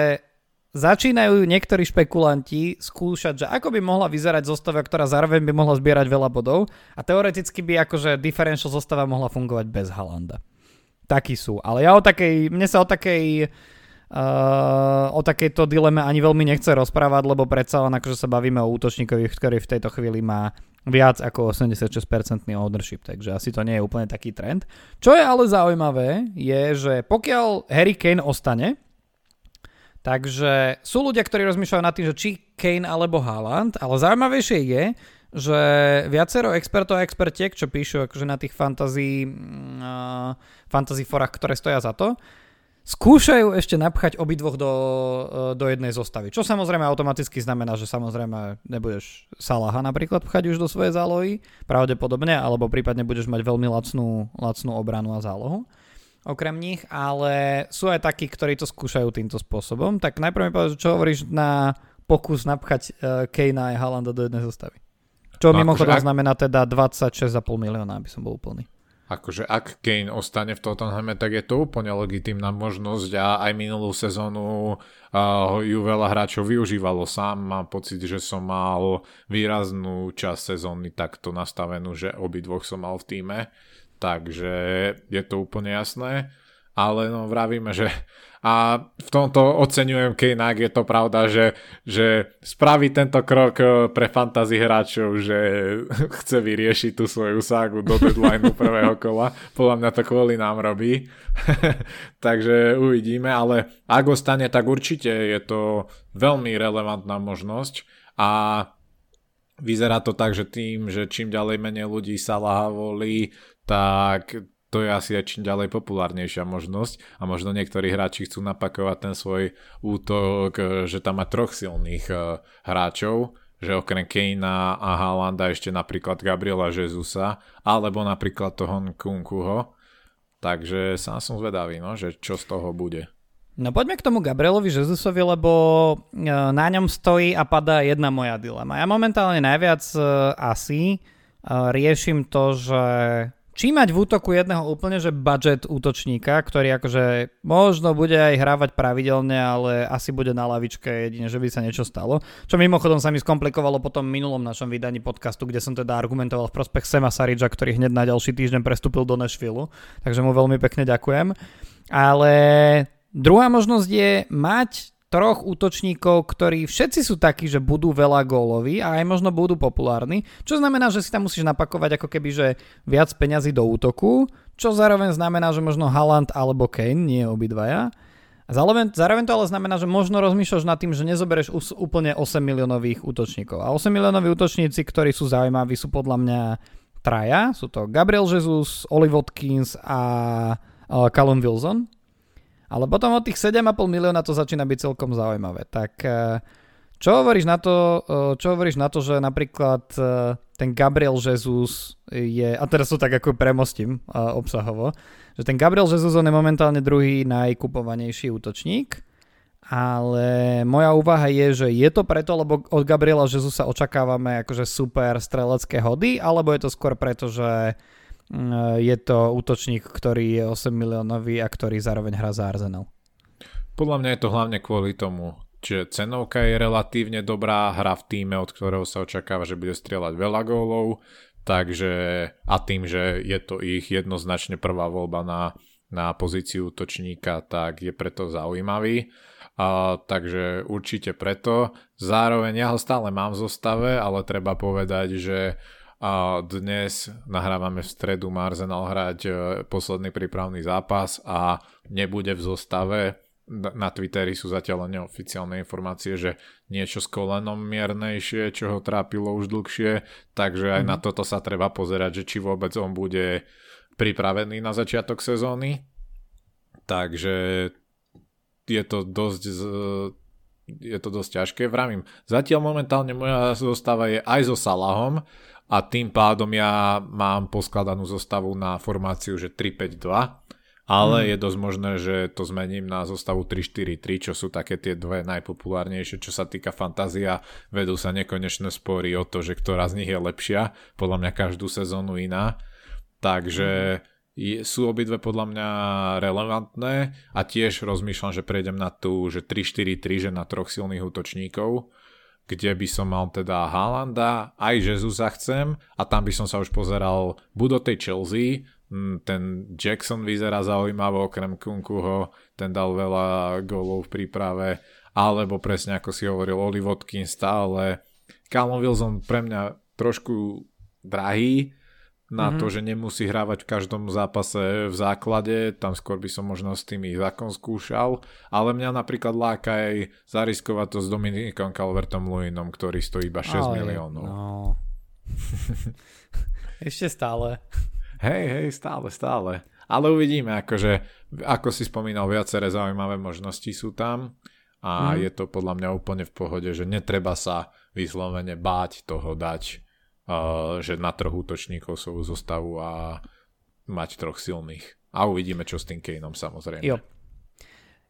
začínajú niektorí špekulanti skúšať, že ako by mohla vyzerať zostava, ktorá zároveň by mohla zbierať veľa bodov a teoreticky by akože differential zostava mohla fungovať bez Halanda. Takí sú. Ale ja o takej, mne sa o takej Uh, o takejto dileme ani veľmi nechce rozprávať, lebo predsa len akože sa bavíme o útočníkovi, ktorý v tejto chvíli má viac ako 86% ownership, takže asi to nie je úplne taký trend. Čo je ale zaujímavé, je, že pokiaľ Harry Kane ostane, takže sú ľudia, ktorí rozmýšľajú nad tým, že či Kane alebo Haaland, ale zaujímavejšie je, že viacero expertov a expertiek, čo píšu akože na tých fantasy, uh, fantasy forách, ktoré stoja za to, skúšajú ešte napchať obidvoch do, do jednej zostavy. Čo samozrejme automaticky znamená, že samozrejme nebudeš Salaha napríklad pchať už do svojej zálohy, pravdepodobne, alebo prípadne budeš mať veľmi lacnú, lacnú obranu a zálohu okrem nich, ale sú aj takí, ktorí to skúšajú týmto spôsobom. Tak najprv mi povedz, čo hovoríš na pokus napchať uh, Kejna a Halanda do jednej zostavy. Čo no, mimochodom akože ak... znamená teda 26,5 milióna, aby som bol úplný akože ak Kane ostane v Tottenhame, tak je to úplne legitimná možnosť a aj minulú sezónu uh, ju veľa hráčov využívalo. Sám mám pocit, že som mal výraznú časť sezóny takto nastavenú, že obidvoch som mal v týme, takže je to úplne jasné. Ale no vravíme, že a v tomto oceňujem ak je to pravda, že, že spraví tento krok eh, pre fantasy hráčov, že chce vyriešiť tú svoju ságu do deadlineu prvého kola. Podľa mňa to kvôli nám robí. Takže uvidíme, ale ak ostane, tak určite je to veľmi relevantná možnosť a vyzerá to tak, že tým, že čím ďalej menej ľudí sa volí, tak to je asi aj čím ďalej populárnejšia možnosť a možno niektorí hráči chcú napakovať ten svoj útok, e, že tam má troch silných uh, hráčov, že okrem Kejna a Haalanda ešte napríklad Gabriela Jezusa alebo napríklad toho Nkunkuho. Takže sám som zvedavý, no, že čo z toho bude. No poďme k tomu Gabrielovi Jezusovi, lebo e, na ňom stojí a padá jedna moja dilema. Ja momentálne najviac asi riešim to, že či mať v útoku jedného úplne, že budget útočníka, ktorý akože možno bude aj hrávať pravidelne, ale asi bude na lavičke jedine, že by sa niečo stalo. Čo mimochodom sa mi skomplikovalo potom minulom našom vydaní podcastu, kde som teda argumentoval v prospech Sema Saridža, ktorý hneď na ďalší týždeň prestúpil do Nashville. Takže mu veľmi pekne ďakujem. Ale druhá možnosť je mať troch útočníkov, ktorí všetci sú takí, že budú veľa góloví a aj možno budú populárni, čo znamená, že si tam musíš napakovať ako keby, že viac peňazí do útoku, čo zároveň znamená, že možno Haaland alebo Kane, nie obidvaja. Zároveň, zároveň to ale znamená, že možno rozmýšľaš nad tým, že nezobereš úplne 8 miliónových útočníkov. A 8 miliónoví útočníci, ktorí sú zaujímaví, sú podľa mňa traja. Sú to Gabriel Jesus, Oli Watkins a Callum Wilson. Ale potom od tých 7,5 milióna to začína byť celkom zaujímavé. Tak eh, čo hovoríš na to, eh, čo hovoríš na to, že napríklad eh, ten Gabriel Jesus je, a teraz to tak ako premostím obsahovo, že ten Gabriel Jesus on je momentálne druhý najkupovanejší útočník, ale moja úvaha je, že je to preto, lebo od Gabriela Jezusa očakávame akože super strelecké hody, alebo je to skôr preto, že je to útočník, ktorý je 8 miliónový a ktorý zároveň hrá za Arsenal. Podľa mňa je to hlavne kvôli tomu, že cenovka je relatívne dobrá, hra v týme, od ktorého sa očakáva, že bude strieľať veľa gólov, takže a tým, že je to ich jednoznačne prvá voľba na, na pozíciu útočníka, tak je preto zaujímavý. A, takže určite preto. Zároveň ja ho stále mám v zostave, ale treba povedať, že a dnes nahrávame v stredu, má Arsenal hrať e, posledný prípravný zápas a nebude v zostave. Na Twitteri sú zatiaľ neoficiálne informácie, že niečo s kolenom miernejšie, čo ho trápilo už dlhšie, takže aj mm. na mhm. toto sa treba pozerať, že či vôbec on bude pripravený na začiatok sezóny. Takže je to dosť je to dosť ťažké. Vravím, zatiaľ momentálne moja zostava je aj so Salahom a tým pádom ja mám poskladanú zostavu na formáciu, že 3-5-2, ale hmm. je dosť možné, že to zmením na zostavu 3-4-3, čo sú také tie dve najpopulárnejšie, čo sa týka fantázia. Vedú sa nekonečné spory o to, že ktorá z nich je lepšia, podľa mňa každú sezónu iná. Takže hmm. sú obidve podľa mňa relevantné a tiež rozmýšľam, že prejdem na tú, že 3-4-3, že na troch silných útočníkov kde by som mal teda Haalanda, aj Jezusa chcem a tam by som sa už pozeral buď do tej Chelsea, ten Jackson vyzerá zaujímavo, okrem Kunkuho, ten dal veľa gólov v príprave, alebo presne ako si hovoril, Oli Watkins stále. Callum Wilson pre mňa trošku drahý, na mm-hmm. to, že nemusí hrávať v každom zápase v základe, tam skôr by som možno s tým zákon skúšal, ale mňa napríklad láka aj zariskovať to s Dominikom Calvertom Luinom, ktorý stojí iba 6 ale, miliónov. No. Ešte stále. Hej, hej, stále, stále. Ale uvidíme, akože, ako si spomínal, viaceré zaujímavé možnosti sú tam a mm. je to podľa mňa úplne v pohode, že netreba sa vyslovene báť toho dať že na troch útočníkov svoju zostavu a mať troch silných. A uvidíme, čo s tým Kaneom samozrejme. Jo.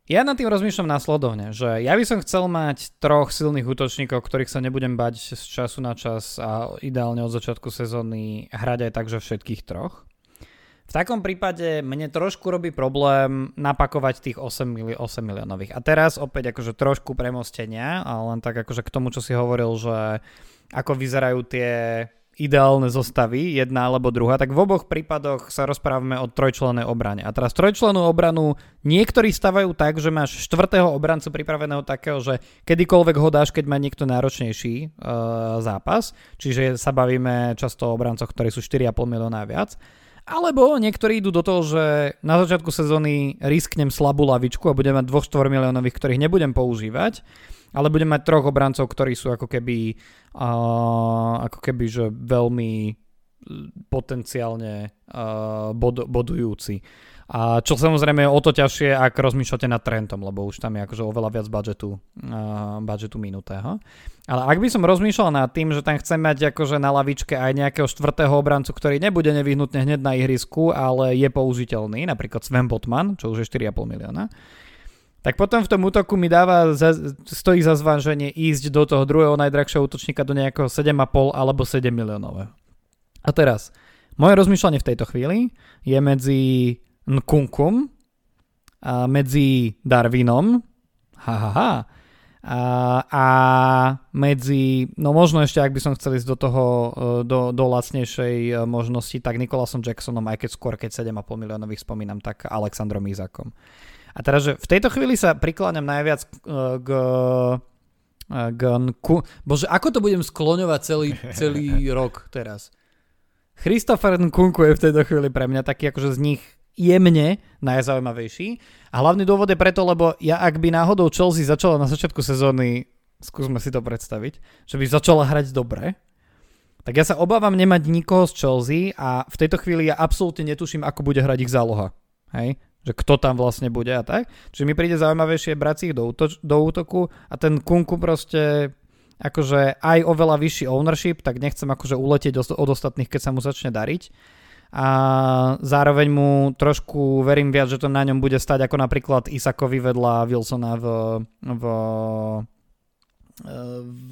Ja nad tým rozmýšľam následovne, že ja by som chcel mať troch silných útočníkov, ktorých sa nebudem bať z času na čas a ideálne od začiatku sezóny hrať aj tak, všetkých troch. V takom prípade mne trošku robí problém napakovať tých 8, mili- 8 miliónových. A teraz opäť akože trošku premostenia, ale len tak akože k tomu, čo si hovoril, že ako vyzerajú tie ideálne zostavy, jedna alebo druhá, tak v oboch prípadoch sa rozprávame o trojčlennej obrane. A teraz trojčlenú obranu niektorí stavajú tak, že máš štvrtého obrancu pripraveného takého, že kedykoľvek ho dáš, keď má niekto náročnejší uh, zápas, čiže sa bavíme často o obrancoch, ktorí sú 4,5 milióna a viac. Alebo niektorí idú do toho, že na začiatku sezóny risknem slabú lavičku a budem mať 2-4 miliónových, ktorých nebudem používať ale budem mať troch obrancov, ktorí sú ako keby, uh, ako keby že veľmi potenciálne uh, bod, bodujúci. A čo samozrejme je o to ťažšie, ak rozmýšľate nad Trentom, lebo už tam je akože oveľa viac budžetu, uh, budžetu minutého. Ale ak by som rozmýšľal nad tým, že tam chcem mať akože na lavičke aj nejakého štvrtého obrancu, ktorý nebude nevyhnutne hneď na ihrisku, ale je použiteľný, napríklad Sven Botman, čo už je 4,5 milióna, tak potom v tom útoku mi dáva, za, stojí za zváženie ísť do toho druhého najdrahšieho útočníka do nejakého 7,5 alebo 7 miliónového. A teraz, moje rozmýšľanie v tejto chvíli je medzi Nkunkum medzi Darwinom ha, ha, ha, a, a medzi, no možno ešte, ak by som chcel ísť do toho, e, do, do lacnejšej e, možnosti, tak Nikolasom Jacksonom, aj keď skôr, keď 7,5 miliónových spomínam, tak Alexandrom Izakom. A teraz, že v tejto chvíli sa prikláňam najviac k, k, k ku, Bože, ako to budem skloňovať celý, celý rok teraz? Christopher Nkunku je v tejto chvíli pre mňa taký akože z nich jemne najzaujímavejší. A hlavný dôvod je preto, lebo ja ak by náhodou Chelsea začala na začiatku sezóny, skúsme si to predstaviť, že by začala hrať dobre, tak ja sa obávam nemať nikoho z Chelsea a v tejto chvíli ja absolútne netuším, ako bude hrať ich záloha. Hej? že kto tam vlastne bude a tak. Čiže mi príde zaujímavejšie brať ich do, útoč- do útoku a ten Kunku proste akože aj oveľa vyšší ownership, tak nechcem akože uletieť od ostatných, keď sa mu začne dariť. A zároveň mu trošku verím viac, že to na ňom bude stať ako napríklad Isakovi vedľa Wilsona v, v,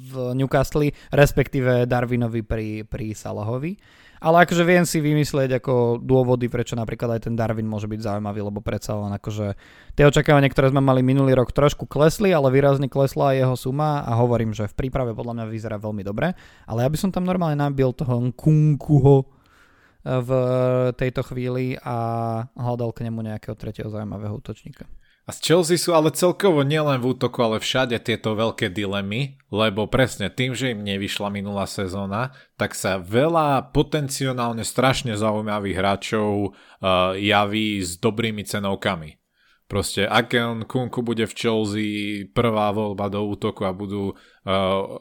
v Newcastle, respektíve Darwinovi pri, pri Salahovi. Ale akože viem si vymyslieť ako dôvody, prečo napríklad aj ten Darwin môže byť zaujímavý, lebo predsa len akože tie očakávania, ktoré sme mali minulý rok trošku klesli, ale výrazne klesla jeho suma a hovorím, že v príprave podľa mňa vyzerá veľmi dobre, ale ja by som tam normálne nabil toho Kunkuho eh, v tejto chvíli a hľadal k nemu nejakého tretieho zaujímavého útočníka. A z Chelsea sú ale celkovo nielen v útoku, ale všade tieto veľké dilemy, lebo presne tým, že im nevyšla minulá sezóna, tak sa veľa potenciálne strašne zaujímavých hráčov uh, javí s dobrými cenovkami. Proste ak on Kunku bude v Chelsea prvá voľba do útoku a budú uh,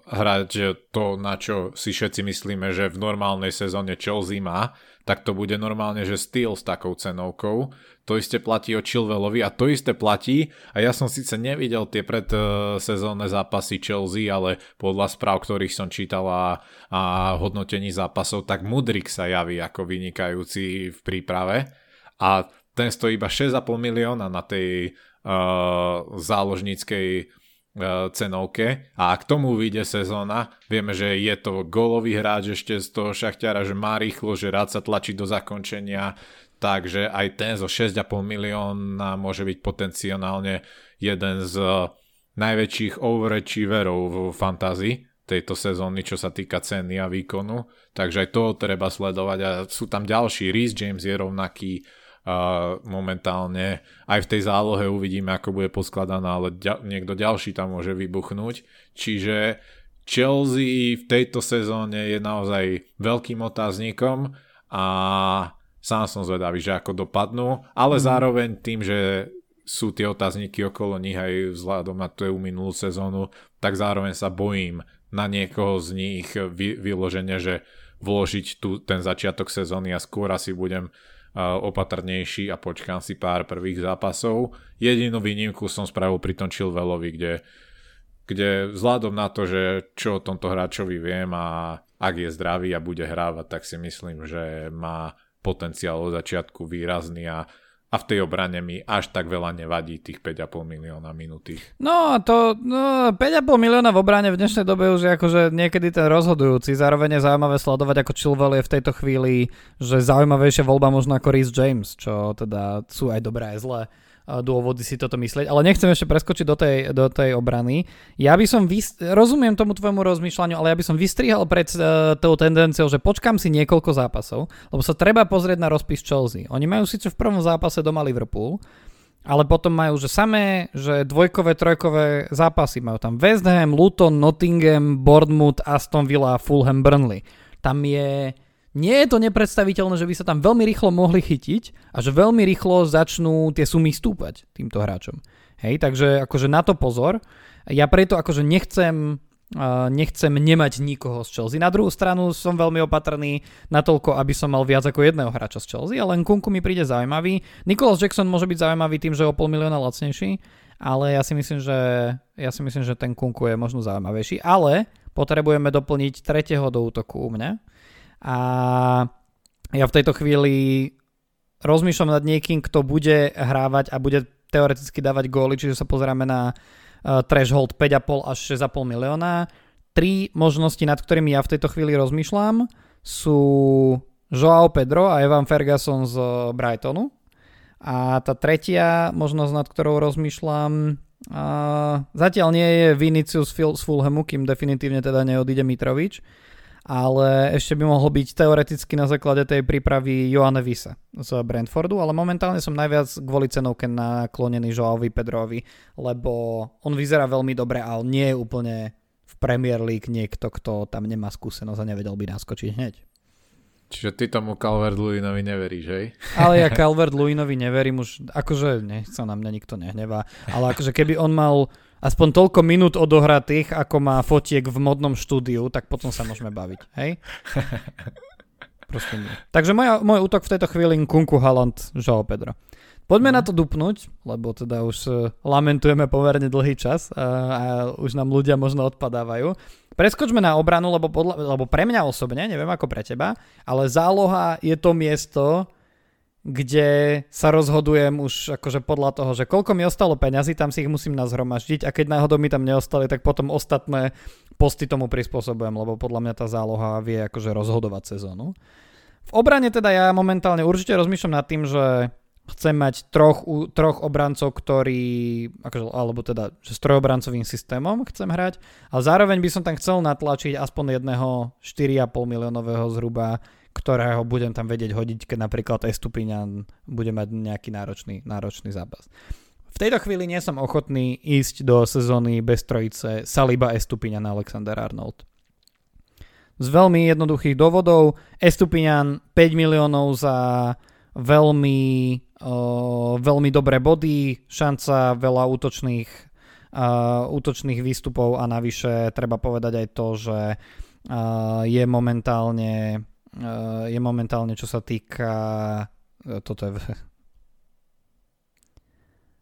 hrať to, na čo si všetci myslíme, že v normálnej sezóne Chelsea má, tak to bude normálne, že styl s takou cenovkou. To isté platí o Chilvelovi a to isté platí a ja som síce nevidel tie predsezónne zápasy Chelsea, ale podľa správ, ktorých som čítal a, a hodnotení zápasov, tak Mudrik sa javí ako vynikajúci v príprave a ten stojí iba 6,5 milióna na tej uh, záložníckej cenovke a ak tomu vyjde sezóna, vieme, že je to golový hráč ešte z toho šachťara, že má rýchlo, že rád sa tlačí do zakončenia, takže aj ten zo 6,5 milióna môže byť potenciálne jeden z najväčších overachieverov v fantázii tejto sezóny, čo sa týka ceny a výkonu. Takže aj to treba sledovať a sú tam ďalší. Reese James je rovnaký, a momentálne aj v tej zálohe uvidíme, ako bude poskladaná, ale ďa, niekto ďalší tam môže vybuchnúť. Čiže Chelsea v tejto sezóne je naozaj veľkým otáznikom a sám som zvedavý, že ako dopadnú, ale mm. zároveň tým, že sú tie otázniky okolo nich aj vzhľadom na tú minulú sezónu, tak zároveň sa bojím na niekoho z nich vy, vyloženia, že vložiť tu ten začiatok sezóny a skôr asi budem opatrnejší a počkám si pár prvých zápasov. Jedinú výnimku som spravil pri tom Chilvelovi, kde, kde vzhľadom na to, že čo o tomto hráčovi viem a ak je zdravý a bude hrávať, tak si myslím, že má potenciál od začiatku výrazný a a v tej obrane mi až tak veľa nevadí tých 5,5 milióna minutých. No to no, 5,5 milióna v obrane v dnešnej dobe už je akože niekedy ten rozhodujúci. Zároveň je zaujímavé sledovať, ako Chilwell je v tejto chvíli, že zaujímavejšia voľba možno ako Rhys James, čo teda sú aj dobré aj zlé dôvody si toto myslieť, ale nechcem ešte preskočiť do tej, do tej obrany. Ja by som, vys- rozumiem tomu tvojmu rozmýšľaniu, ale ja by som vystrihal pred uh, tou tendenciou, že počkám si niekoľko zápasov, lebo sa treba pozrieť na rozpis Chelsea. Oni majú síce v prvom zápase doma Liverpool, ale potom majú, že samé, že dvojkové, trojkové zápasy. Majú tam West Ham, Luton, Nottingham, Bournemouth, Aston Villa, Fulham, Burnley. Tam je nie je to nepredstaviteľné, že by sa tam veľmi rýchlo mohli chytiť a že veľmi rýchlo začnú tie sumy stúpať týmto hráčom. Hej, takže akože na to pozor. Ja preto akože nechcem Uh, nechcem nemať nikoho z Chelsea. Na druhú stranu som veľmi opatrný na toľko, aby som mal viac ako jedného hráča z Chelsea, ale Kunku mi príde zaujímavý. Nicholas Jackson môže byť zaujímavý tým, že je o pol milióna lacnejší, ale ja si myslím, že, ja si myslím, že ten Kunku je možno zaujímavejší. Ale potrebujeme doplniť tretieho do útoku u mňa a ja v tejto chvíli rozmýšľam nad niekým, kto bude hrávať a bude teoreticky dávať góly, čiže sa pozeráme na uh, threshold 5,5 až 6,5 milióna. Tri možnosti, nad ktorými ja v tejto chvíli rozmýšľam, sú Joao Pedro a Evan Ferguson z Brightonu. A tá tretia možnosť, nad ktorou rozmýšľam, uh, zatiaľ nie je Vinicius z Fulhamu, kým definitívne teda neodíde Mitrovič ale ešte by mohol byť teoreticky na základe tej prípravy Joanne Vise z Brentfordu, ale momentálne som najviac kvôli cenovke naklonený Joaovi Pedrovi, lebo on vyzerá veľmi dobre, ale nie je úplne v Premier League niekto, kto tam nemá skúsenosť a nevedel by naskočiť hneď. Čiže ty tomu Calvert Lewinovi neveríš, hej? Ale ja Calvert Lewinovi neverím už, akože nechce na mňa nikto nehnevá, ale akože keby on mal aspoň toľko minút odohratých, ako má fotiek v modnom štúdiu, tak potom sa môžeme baviť, hej? Proste nie. Takže moja, môj útok v tejto chvíli Kunku Haland, Joao Pedro. Poďme mm. na to dupnúť, lebo teda už uh, lamentujeme pomerne dlhý čas uh, a už nám ľudia možno odpadávajú. Preskočme na obranu, lebo, podľa, lebo pre mňa osobne, neviem ako pre teba, ale záloha je to miesto, kde sa rozhodujem už akože podľa toho, že koľko mi ostalo peňazí, tam si ich musím nazhromaždiť a keď náhodou mi tam neostali, tak potom ostatné posty tomu prispôsobujem, lebo podľa mňa tá záloha vie akože rozhodovať sezónu. V obrane teda ja momentálne určite rozmýšľam nad tým, že chcem mať troch, troch obrancov, ktorí, akože, alebo teda, že s trojobrancovým systémom chcem hrať, ale zároveň by som tam chcel natlačiť aspoň jedného 4,5 miliónového zhruba ktorého budem tam vedieť hodiť, keď napríklad Estupiňan bude mať nejaký náročný, náročný zápas. V tejto chvíli nie som ochotný ísť do sezóny bez trojice Saliba, Estupiňan a Alexander Arnold. Z veľmi jednoduchých dôvodov Estupiňan 5 miliónov za veľmi, uh, veľmi dobré body, šanca veľa útočných, uh, útočných výstupov a navyše treba povedať aj to, že uh, je momentálne je momentálne, čo sa týka... Eh, toto je...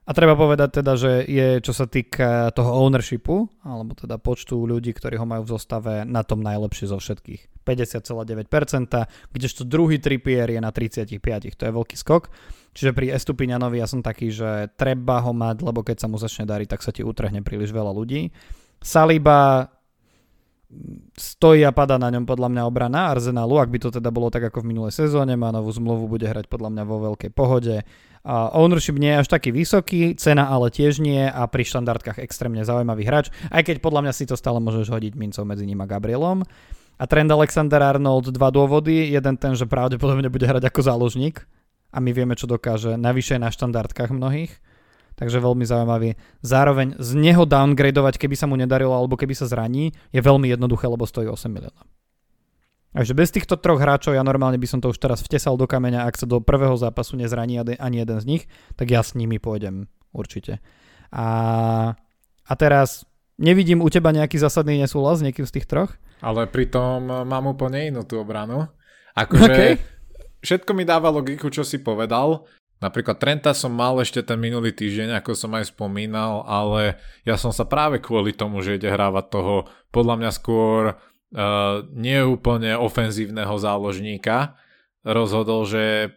A treba povedať teda, že je, čo sa týka toho ownershipu, alebo teda počtu ľudí, ktorí ho majú v zostave, na tom najlepšie zo všetkých. 50,9%, kdežto druhý tripier je na 35%, to je veľký skok. Čiže pri Estupiňanovi ja som taký, že treba ho mať, lebo keď sa mu začne dariť, tak sa ti utrhne príliš veľa ľudí. Saliba stojí a pada na ňom podľa mňa obrana Arsenalu, ak by to teda bolo tak ako v minulej sezóne, má novú zmluvu, bude hrať podľa mňa vo veľkej pohode. A ownership nie je až taký vysoký, cena ale tiež nie a pri štandardkách extrémne zaujímavý hráč, aj keď podľa mňa si to stále môžeš hodiť mincov medzi ním a Gabrielom. A trend Alexander Arnold, dva dôvody. Jeden ten, že pravdepodobne bude hrať ako záložník a my vieme, čo dokáže navyše na štandardkách mnohých takže veľmi zaujímavý. Zároveň z neho downgradovať, keby sa mu nedarilo alebo keby sa zraní, je veľmi jednoduché, lebo stojí 8 miliónov. Takže bez týchto troch hráčov ja normálne by som to už teraz vtesal do kameňa, ak sa do prvého zápasu nezraní ani jeden z nich, tak ja s nimi pôjdem určite. A, a teraz nevidím u teba nejaký zásadný nesúhlas s niekým z tých troch? Ale pritom mám úplne inú tú obranu. Akože okay. všetko mi dáva logiku, čo si povedal. Napríklad Trenta som mal ešte ten minulý týždeň, ako som aj spomínal, ale ja som sa práve kvôli tomu, že ide hrávať toho podľa mňa skôr uh, nie úplne ofenzívneho záložníka, rozhodol, že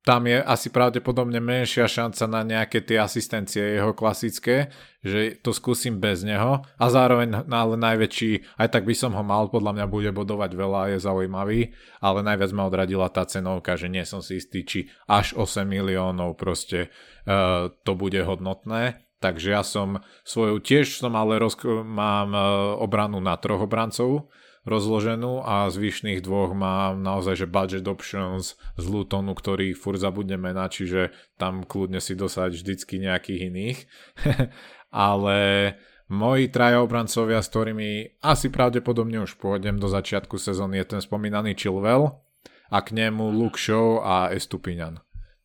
tam je asi pravdepodobne menšia šanca na nejaké tie asistencie jeho klasické, že to skúsim bez neho. A zároveň ale najväčší, aj tak by som ho mal, podľa mňa bude bodovať veľa, je zaujímavý, ale najviac ma odradila tá cenovka, že nie som si istý, či až 8 miliónov proste uh, to bude hodnotné, Takže ja som svoju tiež som ale roz, mám e, obranu na troch obrancov rozloženú a zvyšných dvoch mám naozaj, že budget options z Lutonu, ktorý furt zabudneme na, čiže tam kľudne si dosať vždycky nejakých iných. ale moji traja obrancovia, s ktorými asi pravdepodobne už pôjdem do začiatku sezóny, je ten spomínaný Chilwell a k nemu Luke Show a Estupinan.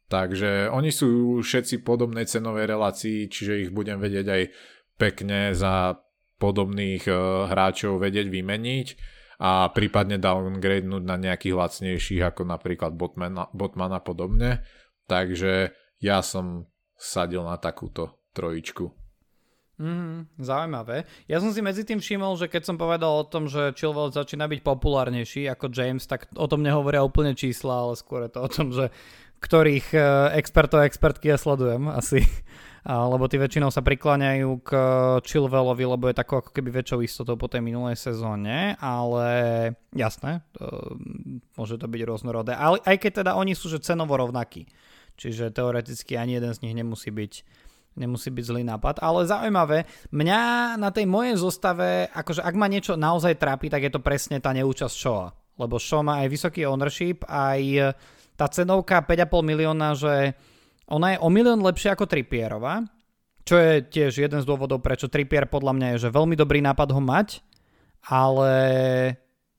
Takže oni sú všetci podobnej cenovej relácii, čiže ich budem vedieť aj pekne za podobných uh, hráčov vedieť vymeniť a prípadne downgradenúť na nejakých lacnejších ako napríklad Botman, Botman a podobne. Takže ja som sadil na takúto trojičku. Mm, zaujímavé. Ja som si medzi tým všimol, že keď som povedal o tom, že Chilwell začína byť populárnejší ako James, tak o tom nehovoria úplne čísla, ale skôr je to o tom, že ktorých e, expertov a expertky ja sledujem asi. Lebo tí väčšinou sa prikláňajú k Chilwellovi, lebo je takou ako keby väčšou istotou po tej minulej sezóne, ale jasné, to, môže to byť rôznorodé. Ale aj keď teda oni sú že cenovo rovnakí, čiže teoreticky ani jeden z nich nemusí byť nemusí byť zlý nápad, ale zaujímavé, mňa na tej mojej zostave, akože ak ma niečo naozaj trápi, tak je to presne tá neúčasť Shoa, lebo Shaw má aj vysoký ownership, aj tá cenovka 5,5 milióna, že ona je o milión lepšia ako Trippierová, čo je tiež jeden z dôvodov, prečo Trippier podľa mňa je, že veľmi dobrý nápad ho mať, ale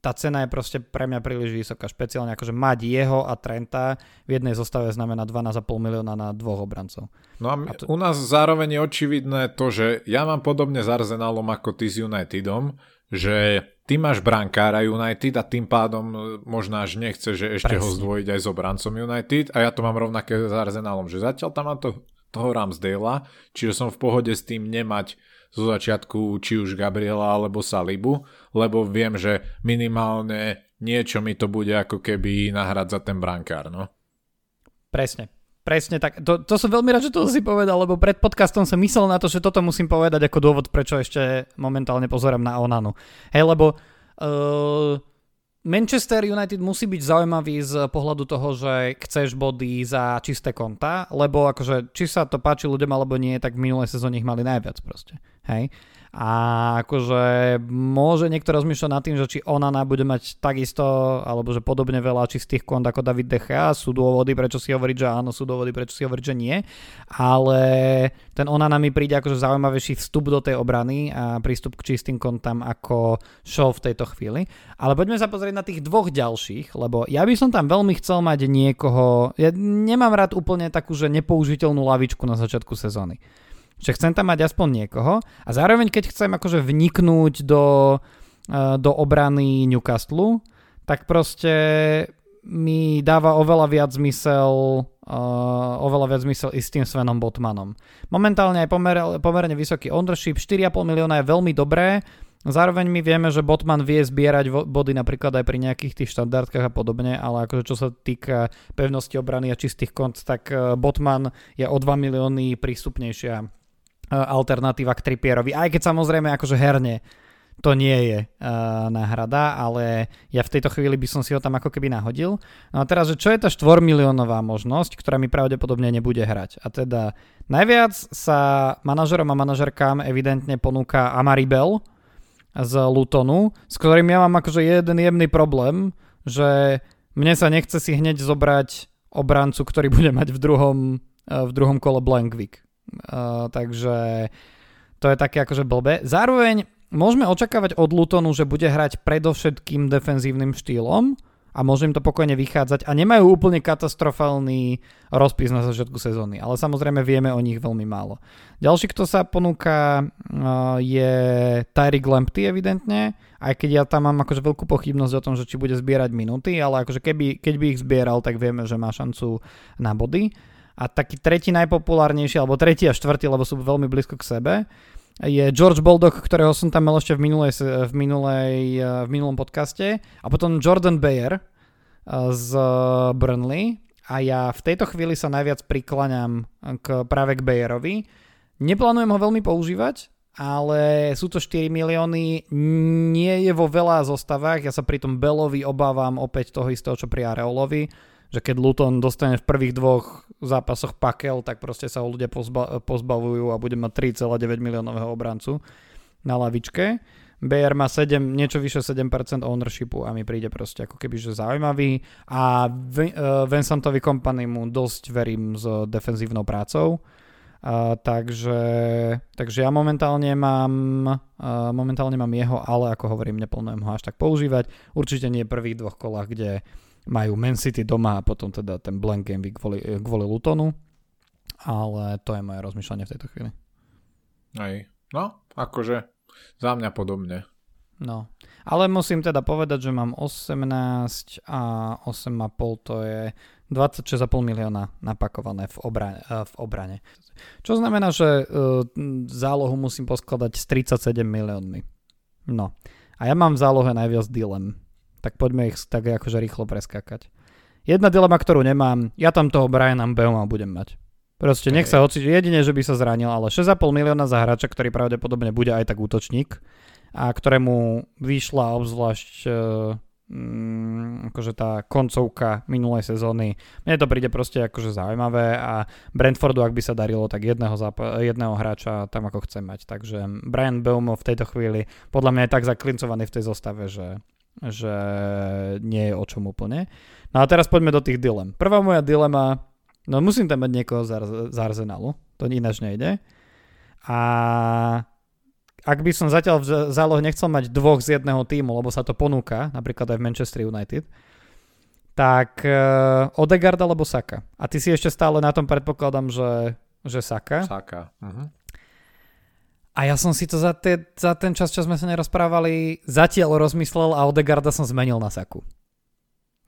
tá cena je proste pre mňa príliš vysoká, špeciálne akože mať jeho a Trenta v jednej zostave znamená 12,5 milióna na dvoch obrancov. No a, my, a to... u nás zároveň je očividné to, že ja mám podobne s Arsenalom ako ty s Unitedom, že ty máš brankára United a tým pádom e, možno až nechce, že ešte Presne. ho zdvojiť aj s obrancom United a ja to mám rovnaké s Arsenalom, že zatiaľ tam mám to, toho Ramsdale, čiže som v pohode s tým nemať zo začiatku či už Gabriela alebo Salibu, lebo viem, že minimálne niečo mi to bude ako keby nahrať za ten brankár, no. Presne, Presne tak. To, to som veľmi rád, že to si povedal, lebo pred podcastom som myslel na to, že toto musím povedať ako dôvod, prečo ešte momentálne pozerám na Onanu. Hej, lebo uh, Manchester United musí byť zaujímavý z pohľadu toho, že chceš body za čisté konta, lebo akože či sa to páči ľuďom alebo nie, tak v minulej sezóne ich mali najviac proste. Hej. A akože môže niekto rozmýšľať nad tým, že či Onana bude mať takisto, alebo že podobne veľa čistých kont ako David De Gea. Sú dôvody, prečo si hovoriť, že áno, sú dôvody, prečo si hovoriť, že nie. Ale ten Onana mi príde akože zaujímavejší vstup do tej obrany a prístup k čistým kontám ako show v tejto chvíli. Ale poďme sa pozrieť na tých dvoch ďalších, lebo ja by som tam veľmi chcel mať niekoho, ja nemám rád úplne takú, že nepoužiteľnú lavičku na začiatku sezóny že chcem tam mať aspoň niekoho a zároveň keď chcem akože vniknúť do, uh, do obrany Newcastle, tak proste mi dáva oveľa viac zmysel uh, oveľa viac zmysel i s tým Svenom Botmanom. Momentálne je pomer, pomerne vysoký ownership, 4,5 milióna je veľmi dobré, zároveň my vieme, že Botman vie zbierať body napríklad aj pri nejakých tých štandardkách a podobne, ale akože čo sa týka pevnosti obrany a čistých kont, tak uh, Botman je o 2 milióny prístupnejšia E, alternatíva k Trippierovi, aj keď samozrejme akože herne to nie je uh, náhrada, ale ja v tejto chvíli by som si ho tam ako keby nahodil. No a teraz, že čo je tá 4 miliónová možnosť, ktorá mi pravdepodobne nebude hrať. A teda najviac sa manažerom a manažerkám evidentne ponúka Amaribel z Lutonu, s ktorým ja mám akože jeden jemný problém, že mne sa nechce si hneď zobrať obrancu, ktorý bude mať v druhom, uh, v druhom kole blank week. Takže to je také akože blbé. Zároveň môžeme očakávať od Lutonu, že bude hrať predovšetkým defenzívnym štýlom, a môže im to pokojne vychádzať a nemajú úplne katastrofálny rozpis na začiatku sezóny, ale samozrejme vieme o nich veľmi málo. Ďalší, kto sa ponúka je Tyreek Lampty evidentne, aj keď ja tam mám akože veľkú pochybnosť o tom, že či bude zbierať minúty, ale akože keby, keď by ich zbieral, tak vieme, že má šancu na body. A taký tretí najpopulárnejší, alebo tretí a štvrtý, lebo sú veľmi blízko k sebe, je George Baldock, ktorého som tam mal ešte v, minulej, v, minulej, eh, v minulom podcaste. A potom Jordan Bayer eh, z Burnley. A ja v tejto chvíli sa najviac prikláňam k, práve k Bayerovi. Neplánujem ho veľmi používať, ale sú to 4 milióny, nie je vo veľa zostavách, ja sa pri tom Belovi obávam opäť toho istého, čo pri Areolovi, že keď Luton dostane v prvých dvoch zápasoch pakel, tak proste sa ho ľudia pozba- pozbavujú a bude mať 3,9 miliónového obrancu na lavičke. BR má 7, niečo vyše 7% ownershipu a mi príde proste ako keby že zaujímavý a Vincentovi Company mu dosť verím s defenzívnou prácou. Uh, takže, takže ja momentálne mám, uh, momentálne mám jeho, ale ako hovorím, neplánujem ho až tak používať. Určite nie v prvých dvoch kolách, kde majú Man City doma a potom teda ten blank game kvôli, kvôli Lutonu. Ale to je moje rozmýšľanie v tejto chvíli. Aj. No, akože za mňa podobne. No, ale musím teda povedať, že mám 18 a 8,5 to je 26,5 milióna napakované v obrane, eh, v obrane. Čo znamená, že uh, zálohu musím poskladať s 37 miliónmi. No. A ja mám v zálohe najviac dilem tak poďme ich tak akože rýchlo preskákať. Jedna dilema, ktorú nemám, ja tam toho Briana Beuma budem mať. Proste nech sa hoci, jedine, že by sa zranil, ale 6,5 milióna za hráča, ktorý pravdepodobne bude aj tak útočník a ktorému vyšla obzvlášť mm, akože tá koncovka minulej sezóny. Mne to príde proste akože zaujímavé a Brentfordu, ak by sa darilo, tak jedného, zap- jedného hráča tam ako chce mať. Takže Brian Beumo v tejto chvíli podľa mňa je tak zaklincovaný v tej zostave, že že nie je o čom úplne. No a teraz poďme do tých dilem. Prvá moja dilema, no musím tam mať niekoho z, z Arsenalu, to ináč nejde. A ak by som zatiaľ v zálohe nechcel mať dvoch z jedného týmu, lebo sa to ponúka, napríklad aj v Manchester United, tak uh, Odegaard alebo Saka. A ty si ešte stále na tom predpokladám, že, že Saka. Saka. Uh-huh. A ja som si to za, te, za ten čas, čo sme sa nerozprávali, zatiaľ rozmyslel a Odegarda som zmenil na Saku.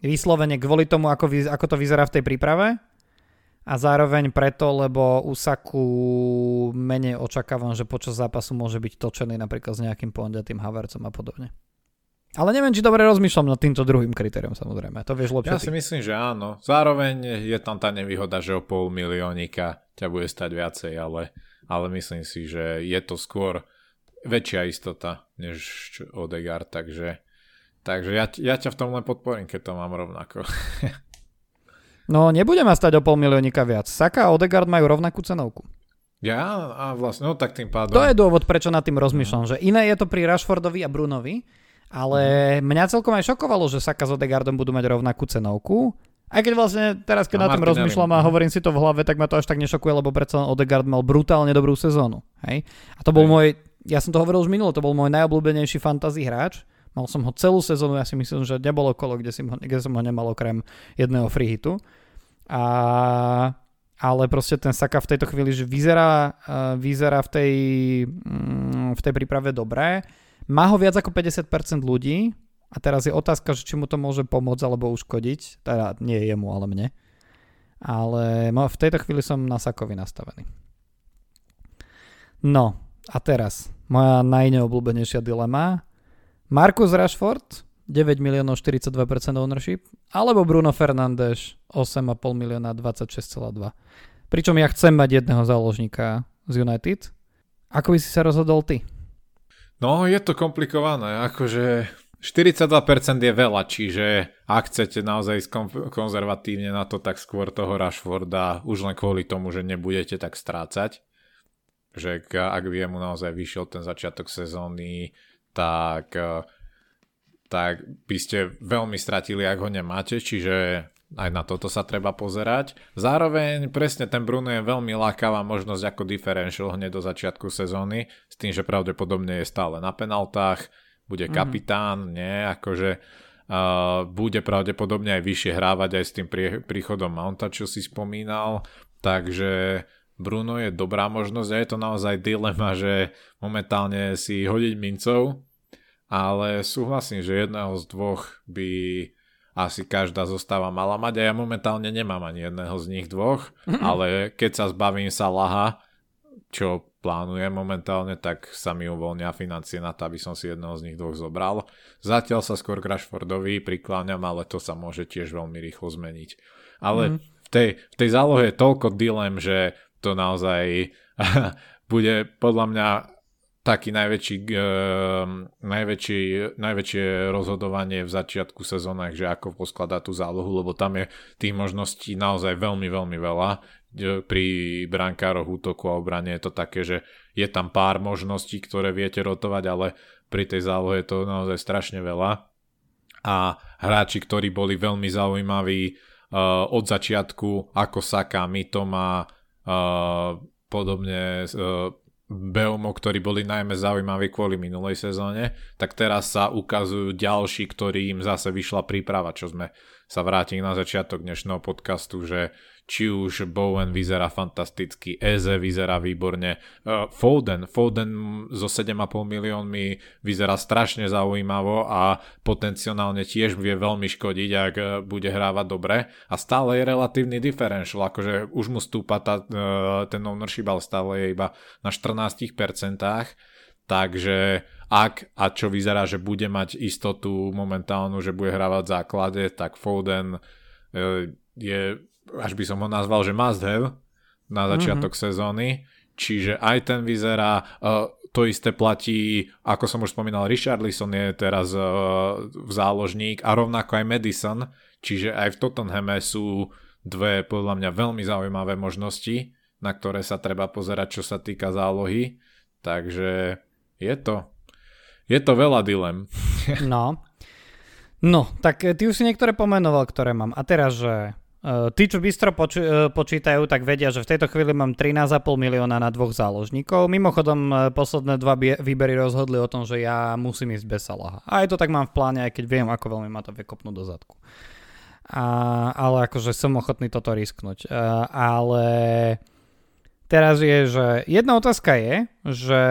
Vyslovene kvôli tomu, ako, vy, ako to vyzerá v tej príprave a zároveň preto, lebo u Saku menej očakávam, že počas zápasu môže byť točený napríklad s nejakým pondiatým Havercom a podobne. Ale neviem, či dobre rozmýšľam nad týmto druhým kritériom samozrejme. To vieš lepšie. Ja si myslím, že áno. Zároveň je tam tá nevýhoda, že o pol miliónika ťa bude stať viacej, ale ale myslím si, že je to skôr väčšia istota než Odegaard, takže, takže ja, ja ťa v tom len podporím, keď to mám rovnako. no nebude ma stať o pol miliónika viac. Saka a Odegaard majú rovnakú cenovku. Ja a vlastne, no tak tým pádom. To je dôvod, prečo nad tým rozmýšľam, no. že iné je to pri Rashfordovi a Brunovi, ale mm. mňa celkom aj šokovalo, že Saka s Odegaardom budú mať rovnakú cenovku aj keď vlastne teraz, keď a na tým rozmýšľam a hovorím si to v hlave, tak ma to až tak nešokuje, lebo predsa Odegaard mal brutálne dobrú sezónu. Hej? A to bol hej. môj, ja som to hovoril už minulo, to bol môj najobľúbenejší fantasy hráč. Mal som ho celú sezónu, ja si myslím, že nebolo kolo, kde, si kde som ho nemal okrem jedného free hitu. A, ale proste ten Saka v tejto chvíli, že vyzerá, uh, vyzerá v tej, um, v tej príprave dobré. Má ho viac ako 50% ľudí, a teraz je otázka, že či mu to môže pomôcť alebo uškodiť. Teda nie jemu, ale mne. Ale v tejto chvíli som na Sakovi nastavený. No, a teraz moja najneobľúbenejšia dilema. Markus Rashford, 9 miliónov 42% ownership, alebo Bruno Fernández, 8,5 milióna 26,2. Pričom ja chcem mať jedného záložníka z United. Ako by si sa rozhodol ty? No, je to komplikované. Akože 42% je veľa, čiže ak chcete naozaj ísť konzervatívne na to, tak skôr toho Rashforda už len kvôli tomu, že nebudete tak strácať. Že ak by mu naozaj vyšiel ten začiatok sezóny, tak, tak by ste veľmi stratili, ak ho nemáte, čiže aj na toto sa treba pozerať. Zároveň presne ten Bruno je veľmi lákavá možnosť ako differential hneď do začiatku sezóny, s tým, že pravdepodobne je stále na penaltách, bude mhm. kapitán, mm. nie, akože uh, bude pravdepodobne aj vyššie hrávať aj s tým prí, príchodom Mounta, čo si spomínal, takže Bruno je dobrá možnosť a je to naozaj dilema, že momentálne si hodiť mincov, ale súhlasím, že jedného z dvoch by asi každá zostáva mala mať a ja momentálne nemám ani jedného z nich dvoch, ale keď sa zbavím sa laha, čo plánujem momentálne, tak sa mi uvoľnia financie na to, aby som si jedného z nich dvoch zobral. Zatiaľ sa skôr k Rashfordovi prikláňam, ale to sa môže tiež veľmi rýchlo zmeniť. Ale mm. v, tej, v tej zálohe je toľko dilem, že to naozaj bude podľa mňa taký najväčší, uh, najväčší, najväčšie rozhodovanie v začiatku sezónach, že ako poskladať tú zálohu, lebo tam je tých možností naozaj veľmi, veľmi veľa. Pri brankároch útoku a obrane je to také, že je tam pár možností, ktoré viete rotovať, ale pri tej zálohe je to naozaj strašne veľa. A hráči, ktorí boli veľmi zaujímaví uh, od začiatku, ako Saka, Mitoma, uh, podobne uh, Beomo, ktorí boli najmä zaujímaví kvôli minulej sezóne, tak teraz sa ukazujú ďalší, ktorí im zase vyšla príprava, čo sme sa vrátim na začiatok dnešného podcastu, že či už Bowen vyzerá fantasticky, Eze vyzerá výborne, uh, Foden, Foden so 7,5 miliónmi vyzerá strašne zaujímavo a potenciálne tiež vie veľmi škodiť, ak uh, bude hrávať dobre. A stále je relatívny differential, akože už mu stúpa tá, uh, ten ownership, ale stále je iba na 14%, takže ak a čo vyzerá, že bude mať istotu momentálnu, že bude hrávať v základe, tak Foden je až by som ho nazval, že must have na začiatok mm-hmm. sezóny. Čiže aj ten vyzerá, uh, to isté platí, ako som už spomínal, Richard Lisson je teraz uh, v záložník a rovnako aj Madison, čiže aj v Tottenhame sú dve podľa mňa veľmi zaujímavé možnosti, na ktoré sa treba pozerať, čo sa týka zálohy. Takže je to, je to veľa dilem. No. No, tak ty už si niektoré pomenoval, ktoré mám. A teraz, že tí, čo bystro poč- uh, počítajú, tak vedia, že v tejto chvíli mám 13,5 milióna na dvoch záložníkov. Mimochodom, uh, posledné dva bie- výbery rozhodli o tom, že ja musím ísť bez Salaha. A aj to tak mám v pláne, aj keď viem, ako veľmi ma to vie kopnúť do zadku. A, ale akože som ochotný toto risknúť. Uh, ale teraz je, že jedna otázka je, že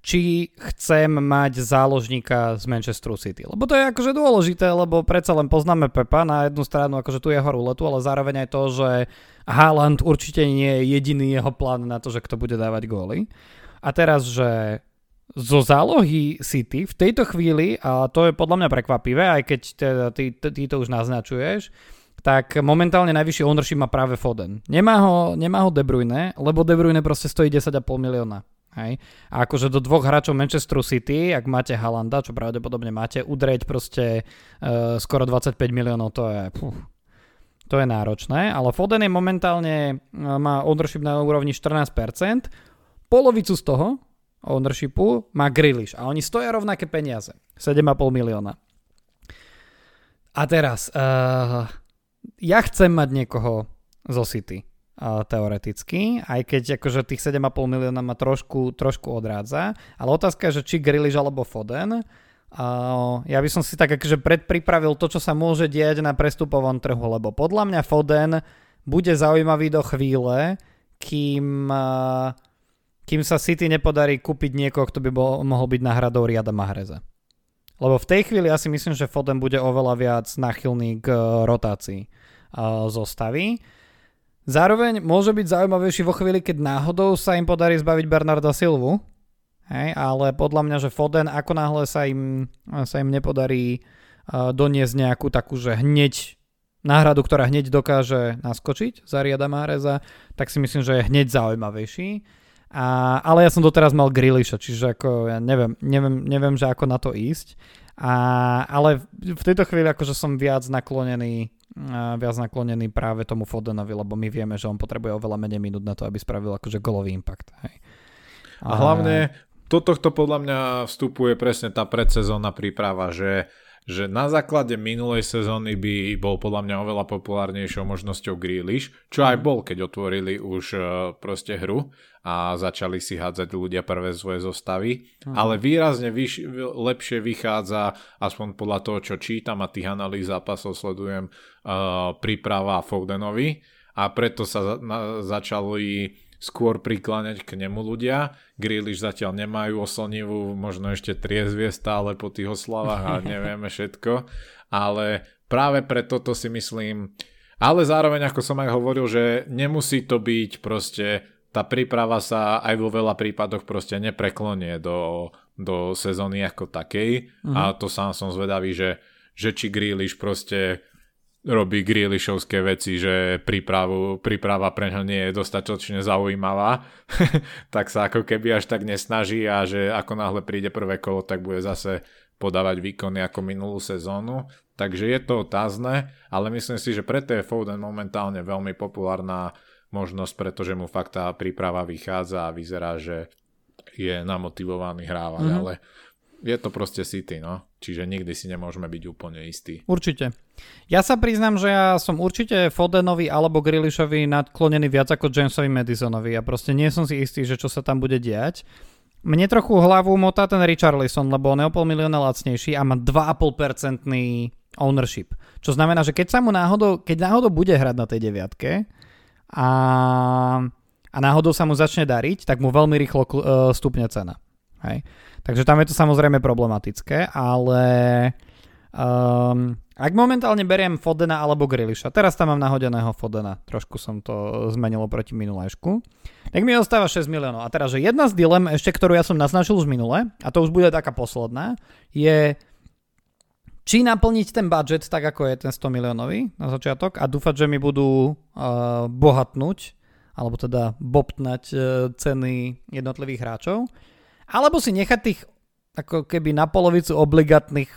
či chcem mať záložníka z Manchesteru City. Lebo to je akože dôležité, lebo predsa len poznáme Pepa na jednu stranu, akože tu jeho ruletu, ale zároveň aj to, že Haaland určite nie je jediný jeho plán na to, že kto bude dávať góly. A teraz, že zo zálohy City v tejto chvíli, a to je podľa mňa prekvapivé, aj keď teda ty, ty, to už naznačuješ, tak momentálne najvyšší ownership má práve Foden. Nemá ho, nemá ho De Bruyne, lebo De Bruyne proste stojí 10,5 milióna. Hej. A akože do dvoch hráčov Manchesteru City, ak máte Halanda, čo pravdepodobne máte, udreť proste uh, skoro 25 miliónov, to je... Puf, to je náročné, ale Foden je momentálne, uh, má ownership na úrovni 14%, polovicu z toho ownershipu má Grealish a oni stoja rovnaké peniaze, 7,5 milióna. A teraz, uh, ja chcem mať niekoho zo City teoreticky, aj keď akože tých 7,5 milióna ma trošku, trošku odrádza. Ale otázka je, že či Grilish alebo Foden. Ja by som si tak akože predpripravil to, čo sa môže diať na prestupovom trhu, lebo podľa mňa Foden bude zaujímavý do chvíle, kým, kým sa City nepodarí kúpiť niekoho, kto by bol, mohol byť náhradou Riada Mahreza. Lebo v tej chvíli ja si myslím, že Foden bude oveľa viac nachylný k uh, rotácii uh, zostavy. Zároveň môže byť zaujímavejší vo chvíli, keď náhodou sa im podarí zbaviť Bernarda Silvu, hej, ale podľa mňa, že Foden, ako náhle sa im, sa im nepodarí uh, doniesť nejakú takú, že hneď náhradu, ktorá hneď dokáže naskočiť za Riada Máreza, tak si myslím, že je hneď zaujímavejší. A, ale ja som doteraz mal Grilliša, čiže ako ja neviem, neviem, neviem, že ako na to ísť. A, ale v tejto chvíli akože som viac naklonený viac naklonený práve tomu Fodenovi, lebo my vieme, že on potrebuje oveľa menej minút na to, aby spravil akože golový impact. Hej. A, hlavne do tohto podľa mňa vstupuje presne tá predsezónna príprava, že že na základe minulej sezóny by bol podľa mňa oveľa populárnejšou možnosťou Grealish, čo aj bol, keď otvorili už uh, proste hru a začali si hádzať ľudia prvé svoje zostavy, uh-huh. ale výrazne vyš- lepšie vychádza, aspoň podľa toho, čo čítam a tých analýz zápasov sledujem, uh, príprava Fodenovi a preto sa na- začali skôr prikláňať k nemu ľudia. Grealish zatiaľ nemajú oslnivú, možno ešte triezvie stále po tých oslavách a nevieme všetko, ale práve preto to si myslím, ale zároveň ako som aj hovoril, že nemusí to byť proste tá príprava sa aj vo veľa prípadoch proste nepreklonie do, do sezóny ako takej uh-huh. a to sám som zvedavý, že, že či Grealish proste robí Grealishovské veci, že prípravu, príprava pre ňa nie je dostatočne zaujímavá, tak sa ako keby až tak nesnaží a že ako náhle príde prvé kolo, tak bude zase podávať výkony ako minulú sezónu. Takže je to otázne, ale myslím si, že preto je Foden momentálne veľmi populárna možnosť, pretože mu fakt tá príprava vychádza a vyzerá, že je namotivovaný hrávať, mm-hmm. ale je to proste City, no. Čiže nikdy si nemôžeme byť úplne istí. Určite. Ja sa priznám, že ja som určite Fodenovi alebo Grealishovi nadklonený viac ako Jamesovi Madisonovi. Ja proste nie som si istý, že čo sa tam bude diať. Mne trochu hlavu motá ten Richarlison, lebo on je o pol milióna lacnejší a má 2,5% ownership. Čo znamená, že keď sa mu náhodou, keď náhodou bude hrať na tej deviatke a, a náhodou sa mu začne dariť, tak mu veľmi rýchlo uh, stupne cena. Hej. Takže tam je to samozrejme problematické, ale um, ak momentálne beriem Fodena alebo Grilisha, teraz tam mám nahodeného Fodena, trošku som to zmenilo proti minulejšku, tak mi ostáva 6 miliónov. A teraz, že jedna z dilem, ešte ktorú ja som naznačil už minule, a to už bude taká posledná, je či naplniť ten budget tak, ako je ten 100 miliónový na začiatok a dúfať, že mi budú uh, bohatnúť, alebo teda bobtnať uh, ceny jednotlivých hráčov, alebo si nechať tých ako keby na polovicu obligatných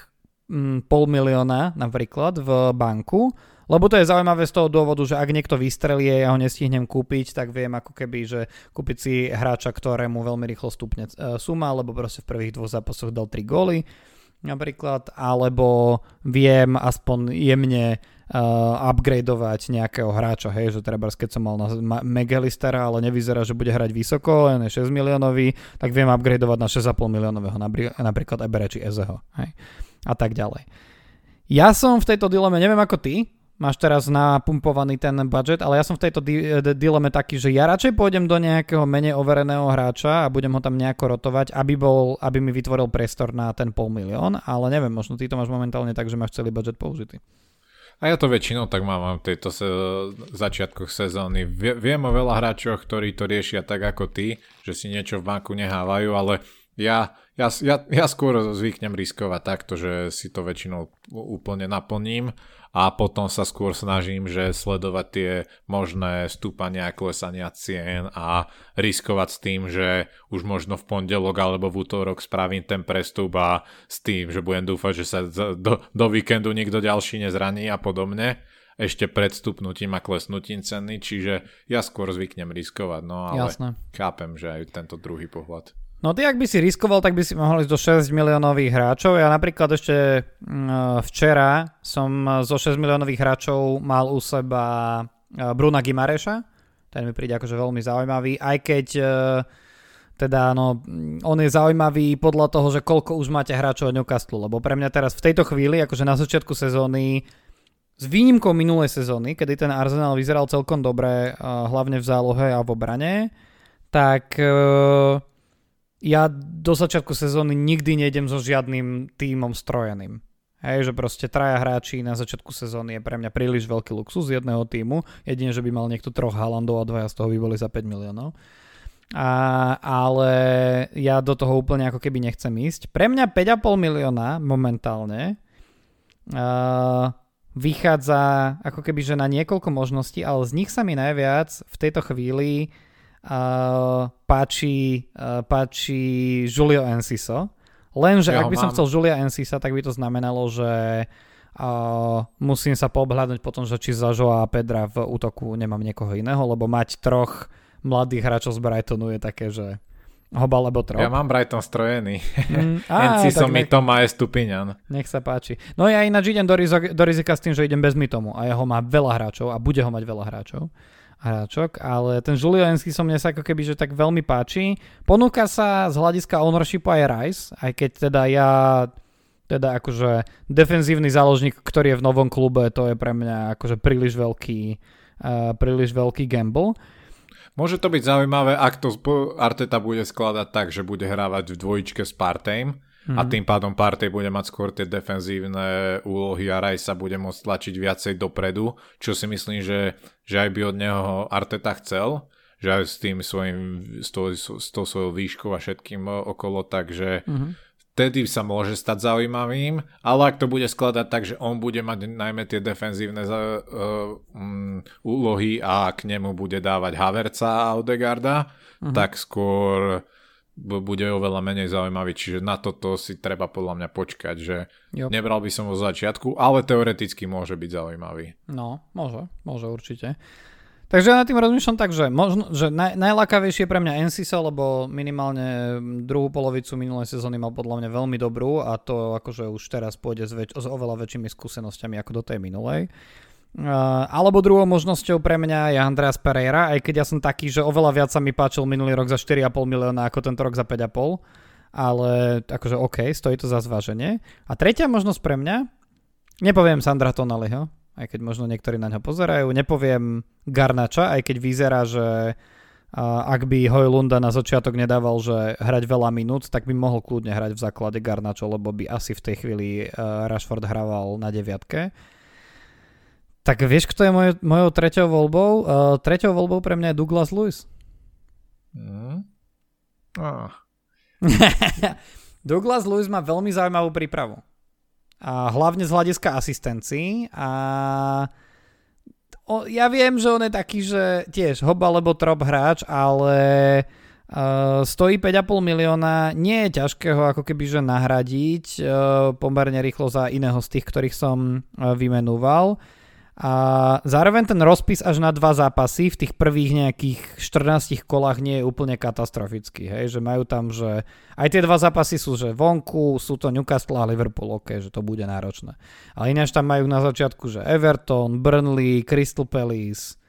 mm, pol milióna napríklad v banku, lebo to je zaujímavé z toho dôvodu, že ak niekto vystrelie ja ho nestihnem kúpiť, tak viem ako keby, že kúpiť si hráča, ktorému veľmi rýchlo stupne e, suma, lebo proste v prvých dvoch zápasoch dal 3 góly napríklad, alebo viem aspoň jemne uh, upgradeovať nejakého hráča, hej, že treba keď som mal na Megalistera, ale nevyzerá, že bude hrať vysoko, len je 6 miliónový, tak viem upgradeovať na 6,5 miliónového, napríklad Ebere či Ezeho, hej, a tak ďalej. Ja som v tejto dileme, neviem ako ty, máš teraz napumpovaný ten budget, ale ja som v tejto di- dileme taký, že ja radšej pôjdem do nejakého menej overeného hráča a budem ho tam nejako rotovať, aby, bol, aby mi vytvoril priestor na ten pol milión, ale neviem, možno ty to máš momentálne tak, že máš celý budget použitý. A ja to väčšinou tak mám v tejto se, začiatkoch sezóny. Viem o veľa hráčoch, ktorí to riešia tak ako ty, že si niečo v banku nehávajú, ale ja, ja, ja, ja skôr zvyknem riskovať takto, že si to väčšinou úplne naplním a potom sa skôr snažím, že sledovať tie možné stúpania a klesania cien a riskovať s tým, že už možno v pondelok alebo v útorok spravím ten prestup a s tým, že budem dúfať, že sa do, do víkendu nikto ďalší nezraní a podobne ešte pred stupnutím a klesnutím ceny, čiže ja skôr zvyknem riskovať, no ale Jasné. chápem, že aj tento druhý pohľad. No ty, ak by si riskoval, tak by si mohol ísť do 6 miliónových hráčov. Ja napríklad ešte mm, včera som zo 6 miliónových hráčov mal u seba e, Bruna Gimareša. Ten mi príde akože veľmi zaujímavý, aj keď e, teda no, on je zaujímavý podľa toho, že koľko už máte hráčov od Newcastle, lebo pre mňa teraz v tejto chvíli, akože na začiatku sezóny, s výnimkou minulej sezóny, kedy ten Arsenal vyzeral celkom dobre, e, hlavne v zálohe a v obrane, tak ja do začiatku sezóny nikdy nejdem so žiadnym tímom strojeným. Hej, že proste traja hráči na začiatku sezóny je pre mňa príliš veľký luxus jedného týmu, jedine, že by mal niekto troch Halandov a dvaja z toho by boli za 5 miliónov. A, ale ja do toho úplne ako keby nechcem ísť. Pre mňa 5,5 milióna momentálne uh, vychádza ako keby že na niekoľko možností, ale z nich sa mi najviac v tejto chvíli páči, uh, páči Julio Enciso. Lenže ja ak by som mám. chcel Julia Encisa, tak by to znamenalo, že uh, musím sa pobhľadnúť potom, že či za Joa a Pedra v útoku nemám niekoho iného, lebo mať troch mladých hráčov z Brightonu je také, že Hoba alebo trop. Ja mám Brighton strojený. Mm, á, som mi Toma Estupiňan. Nech sa páči. No ja ináč idem do, rizika, do rizika s tým, že idem bez Mitomu a jeho má veľa hráčov a bude ho mať veľa hráčov hráčok, ale ten Julianský som mne sa ako keby, že tak veľmi páči. Ponúka sa z hľadiska ownershipu aj Rice, aj keď teda ja teda akože defenzívny záložník, ktorý je v novom klube, to je pre mňa akože príliš veľký, uh, príliš veľký gamble. Môže to byť zaujímavé, ak to Arteta bude skladať tak, že bude hrávať v dvojičke s Partejm mm-hmm. a mhm. tým pádom Partey bude mať skôr tie defenzívne úlohy a Raj sa bude môcť tlačiť viacej dopredu, čo si myslím, že, že aj by od neho Arteta chcel, že aj s tým svojim, s tou, s tou svojou výškou a všetkým okolo, takže mm-hmm vtedy sa môže stať zaujímavým, ale ak to bude skladať tak, že on bude mať najmä tie defenzívne uh, um, úlohy a k nemu bude dávať Haverca a Odegarda, uh-huh. tak skôr bude oveľa menej zaujímavý, čiže na toto si treba podľa mňa počkať, že jo. nebral by som ho z začiatku, ale teoreticky môže byť zaujímavý. No, môže, môže určite. Takže ja nad tým rozmýšľam tak, že, možno, že naj, najlakavejšie pre mňa NCSO, lebo minimálne druhú polovicu minulej sezóny mal podľa mňa veľmi dobrú a to akože už teraz pôjde s, väč- s oveľa väčšími skúsenosťami ako do tej minulej. Uh, alebo druhou možnosťou pre mňa je Andreas Pereira, aj keď ja som taký, že oveľa viac sa mi páčil minulý rok za 4,5 milióna ako tento rok za 5,5, ale akože OK, stojí to za zváženie. A tretia možnosť pre mňa, nepoviem Sandra Tonaliho, aj keď možno niektorí na ňo pozerajú. Nepoviem Garnača, aj keď vyzerá, že ak by Hojlunda na začiatok nedával, že hrať veľa minút, tak by mohol kľudne hrať v základe Garnačo, lebo by asi v tej chvíli Rashford hrával na deviatke. Tak vieš, kto je moj, mojou treťou voľbou? Uh, treťou voľbou pre mňa je Douglas Lewis. Mm. Oh. Douglas Lewis má veľmi zaujímavú prípravu a hlavne z hľadiska asistencií a o, ja viem, že on je taký, že tiež hob alebo trop hráč, ale uh, stojí 5,5 milióna, nie je ťažké ho ako keby že nahradiť uh, pomerne rýchlo za iného z tých, ktorých som uh, vymenúval. A zároveň ten rozpis až na dva zápasy v tých prvých nejakých 14 kolách nie je úplne katastrofický, hej, že majú tam, že aj tie dva zápasy sú, že vonku, sú to Newcastle a Liverpool, ok, že to bude náročné. Ale ináč tam majú na začiatku, že Everton, Burnley, Crystal Palace,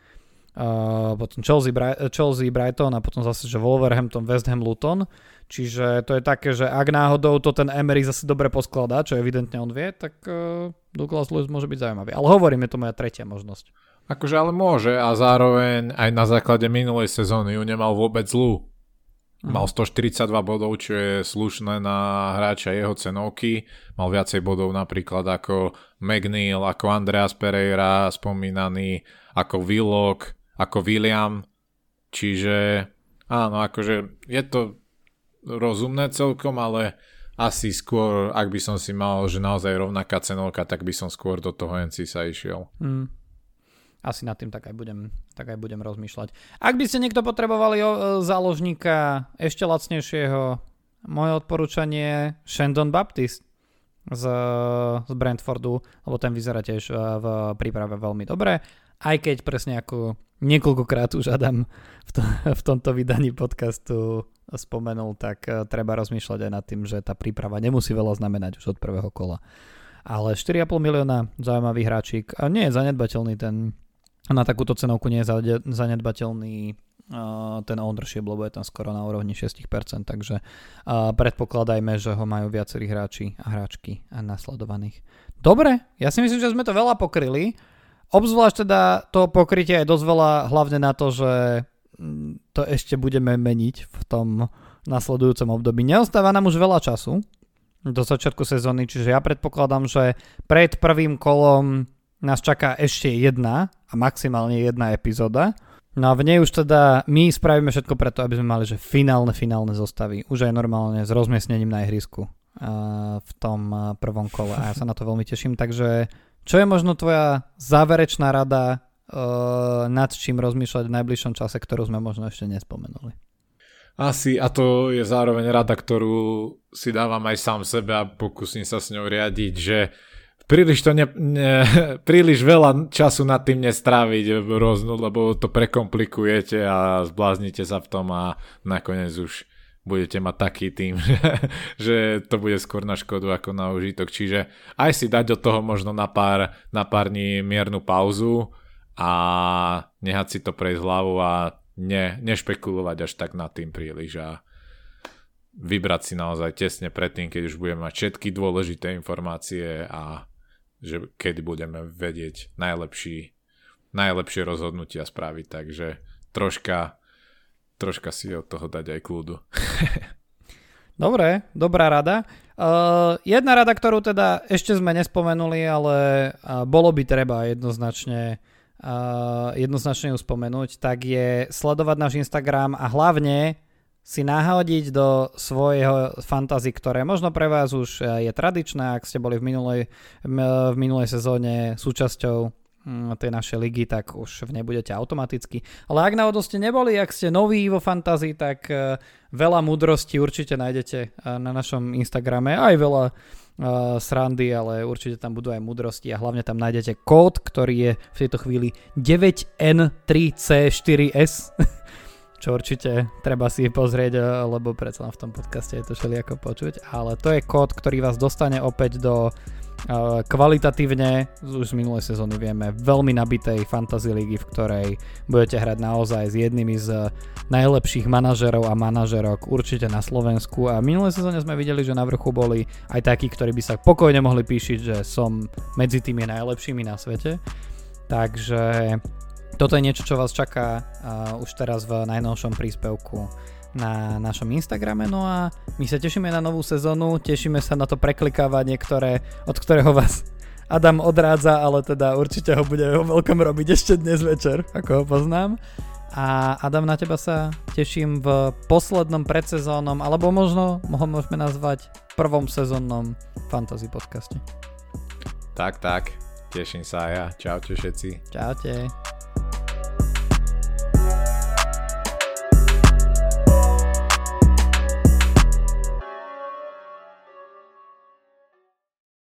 uh, potom Chelsea, Bri- Chelsea, Brighton a potom zase, že Wolverhampton, West Ham, Luton. Čiže to je také, že ak náhodou to ten Emery zase dobre poskladá, čo evidentne on vie, tak uh, Douglas Lewis môže byť zaujímavý. Ale hovorím, je to moja tretia možnosť. Akože ale môže a zároveň aj na základe minulej sezóny ju nemal vôbec zlú. Mhm. Mal 142 bodov, čo je slušné na hráča jeho cenovky. Mal viacej bodov napríklad ako McNeil, ako Andreas Pereira spomínaný, ako Willock, ako William. Čiže áno, akože je to rozumné celkom, ale asi skôr, ak by som si mal, že naozaj rovnaká cenovka, tak by som skôr do toho NC sa išiel. Mm. Asi nad tým tak aj, budem, tak aj budem rozmýšľať. Ak by ste niekto potrebovali o, záložníka ešte lacnejšieho, moje odporúčanie Shandon Baptist z, z Brentfordu, lebo ten vyzerá tiež e, v príprave veľmi dobre, aj keď presne ako niekoľkokrát už Adam v, to, v tomto vydaní podcastu spomenul, tak uh, treba rozmýšľať aj nad tým, že tá príprava nemusí veľa znamenať už od prvého kola. Ale 4,5 milióna zaujímavý hráčik a nie je zanedbateľný ten na takúto cenovku nie je zanedbateľný uh, ten ownership, lebo je tam skoro na úrovni 6%, takže uh, predpokladajme, že ho majú viacerí hráči a hráčky a nasledovaných. Dobre, ja si myslím, že sme to veľa pokryli. Obzvlášť teda to pokrytie je dosť veľa hlavne na to, že to ešte budeme meniť v tom nasledujúcom období. Neostáva nám už veľa času do začiatku sezóny, čiže ja predpokladám, že pred prvým kolom nás čaká ešte jedna a maximálne jedna epizóda. No a v nej už teda my spravíme všetko preto, aby sme mali že finálne, finálne zostavy. Už aj normálne s rozmiestnením na ihrisku v tom prvom kole a ja sa na to veľmi teším. Takže čo je možno tvoja záverečná rada uh, nad čím rozmýšľať v najbližšom čase, ktorú sme možno ešte nespomenuli. Asi, a to je zároveň rada, ktorú si dávam aj sám sebe a pokúsim sa s ňou riadiť, že príliš, to ne, ne, príliš veľa času nad tým nestráviť rôznu, lebo to prekomplikujete a zbláznite sa v tom a nakoniec už budete mať taký tým, že, to bude skôr na škodu ako na užitok. Čiže aj si dať do toho možno na pár, na pár dní miernu pauzu a nehať si to prejsť hlavu a ne, nešpekulovať až tak nad tým príliš a vybrať si naozaj tesne predtým, keď už budeme mať všetky dôležité informácie a že kedy budeme vedieť najlepší, najlepšie rozhodnutia spraviť, takže troška, troška si od toho dať aj kľudu. Dobre, dobrá rada. Uh, jedna rada, ktorú teda ešte sme nespomenuli, ale uh, bolo by treba jednoznačne, uh, jednoznačne ju spomenúť, tak je sledovať náš Instagram a hlavne si nahodiť do svojho fantasy, ktoré možno pre vás už je tradičné, ak ste boli v minulej, v minulej sezóne súčasťou tej našej ligy, tak už v nej budete automaticky. Ale ak náhodou ste neboli, ak ste noví vo fantázii, tak e, veľa múdrosti určite nájdete e, na našom Instagrame, aj veľa uh, srandy, ale určite tam budú aj múdrosti a hlavne tam nájdete kód, ktorý je v tejto chvíli 9N3C4S čo určite treba si pozrieť, eh, lebo predsa v tom podcaste je to všelijako počuť, ale to je kód, ktorý vás dostane opäť do kvalitatívne, už z minulej sezóny vieme, veľmi nabitej fantasy ligy, v ktorej budete hrať naozaj s jednými z najlepších manažerov a manažerok určite na Slovensku a v minulej sezóne sme videli, že na vrchu boli aj takí, ktorí by sa pokojne mohli píšiť, že som medzi tými najlepšími na svete. Takže toto je niečo, čo vás čaká uh, už teraz v najnovšom príspevku na našom Instagrame. No a my sa tešíme na novú sezónu, tešíme sa na to preklikávanie, ktoré, od ktorého vás Adam odrádza, ale teda určite ho bude ho veľkom robiť ešte dnes večer, ako ho poznám. A Adam, na teba sa teším v poslednom predsezónnom, alebo možno ho môžeme nazvať prvom sezónnom fantasy podcaste. Tak, tak. Teším sa aj ja. Čaute všetci. Čaute.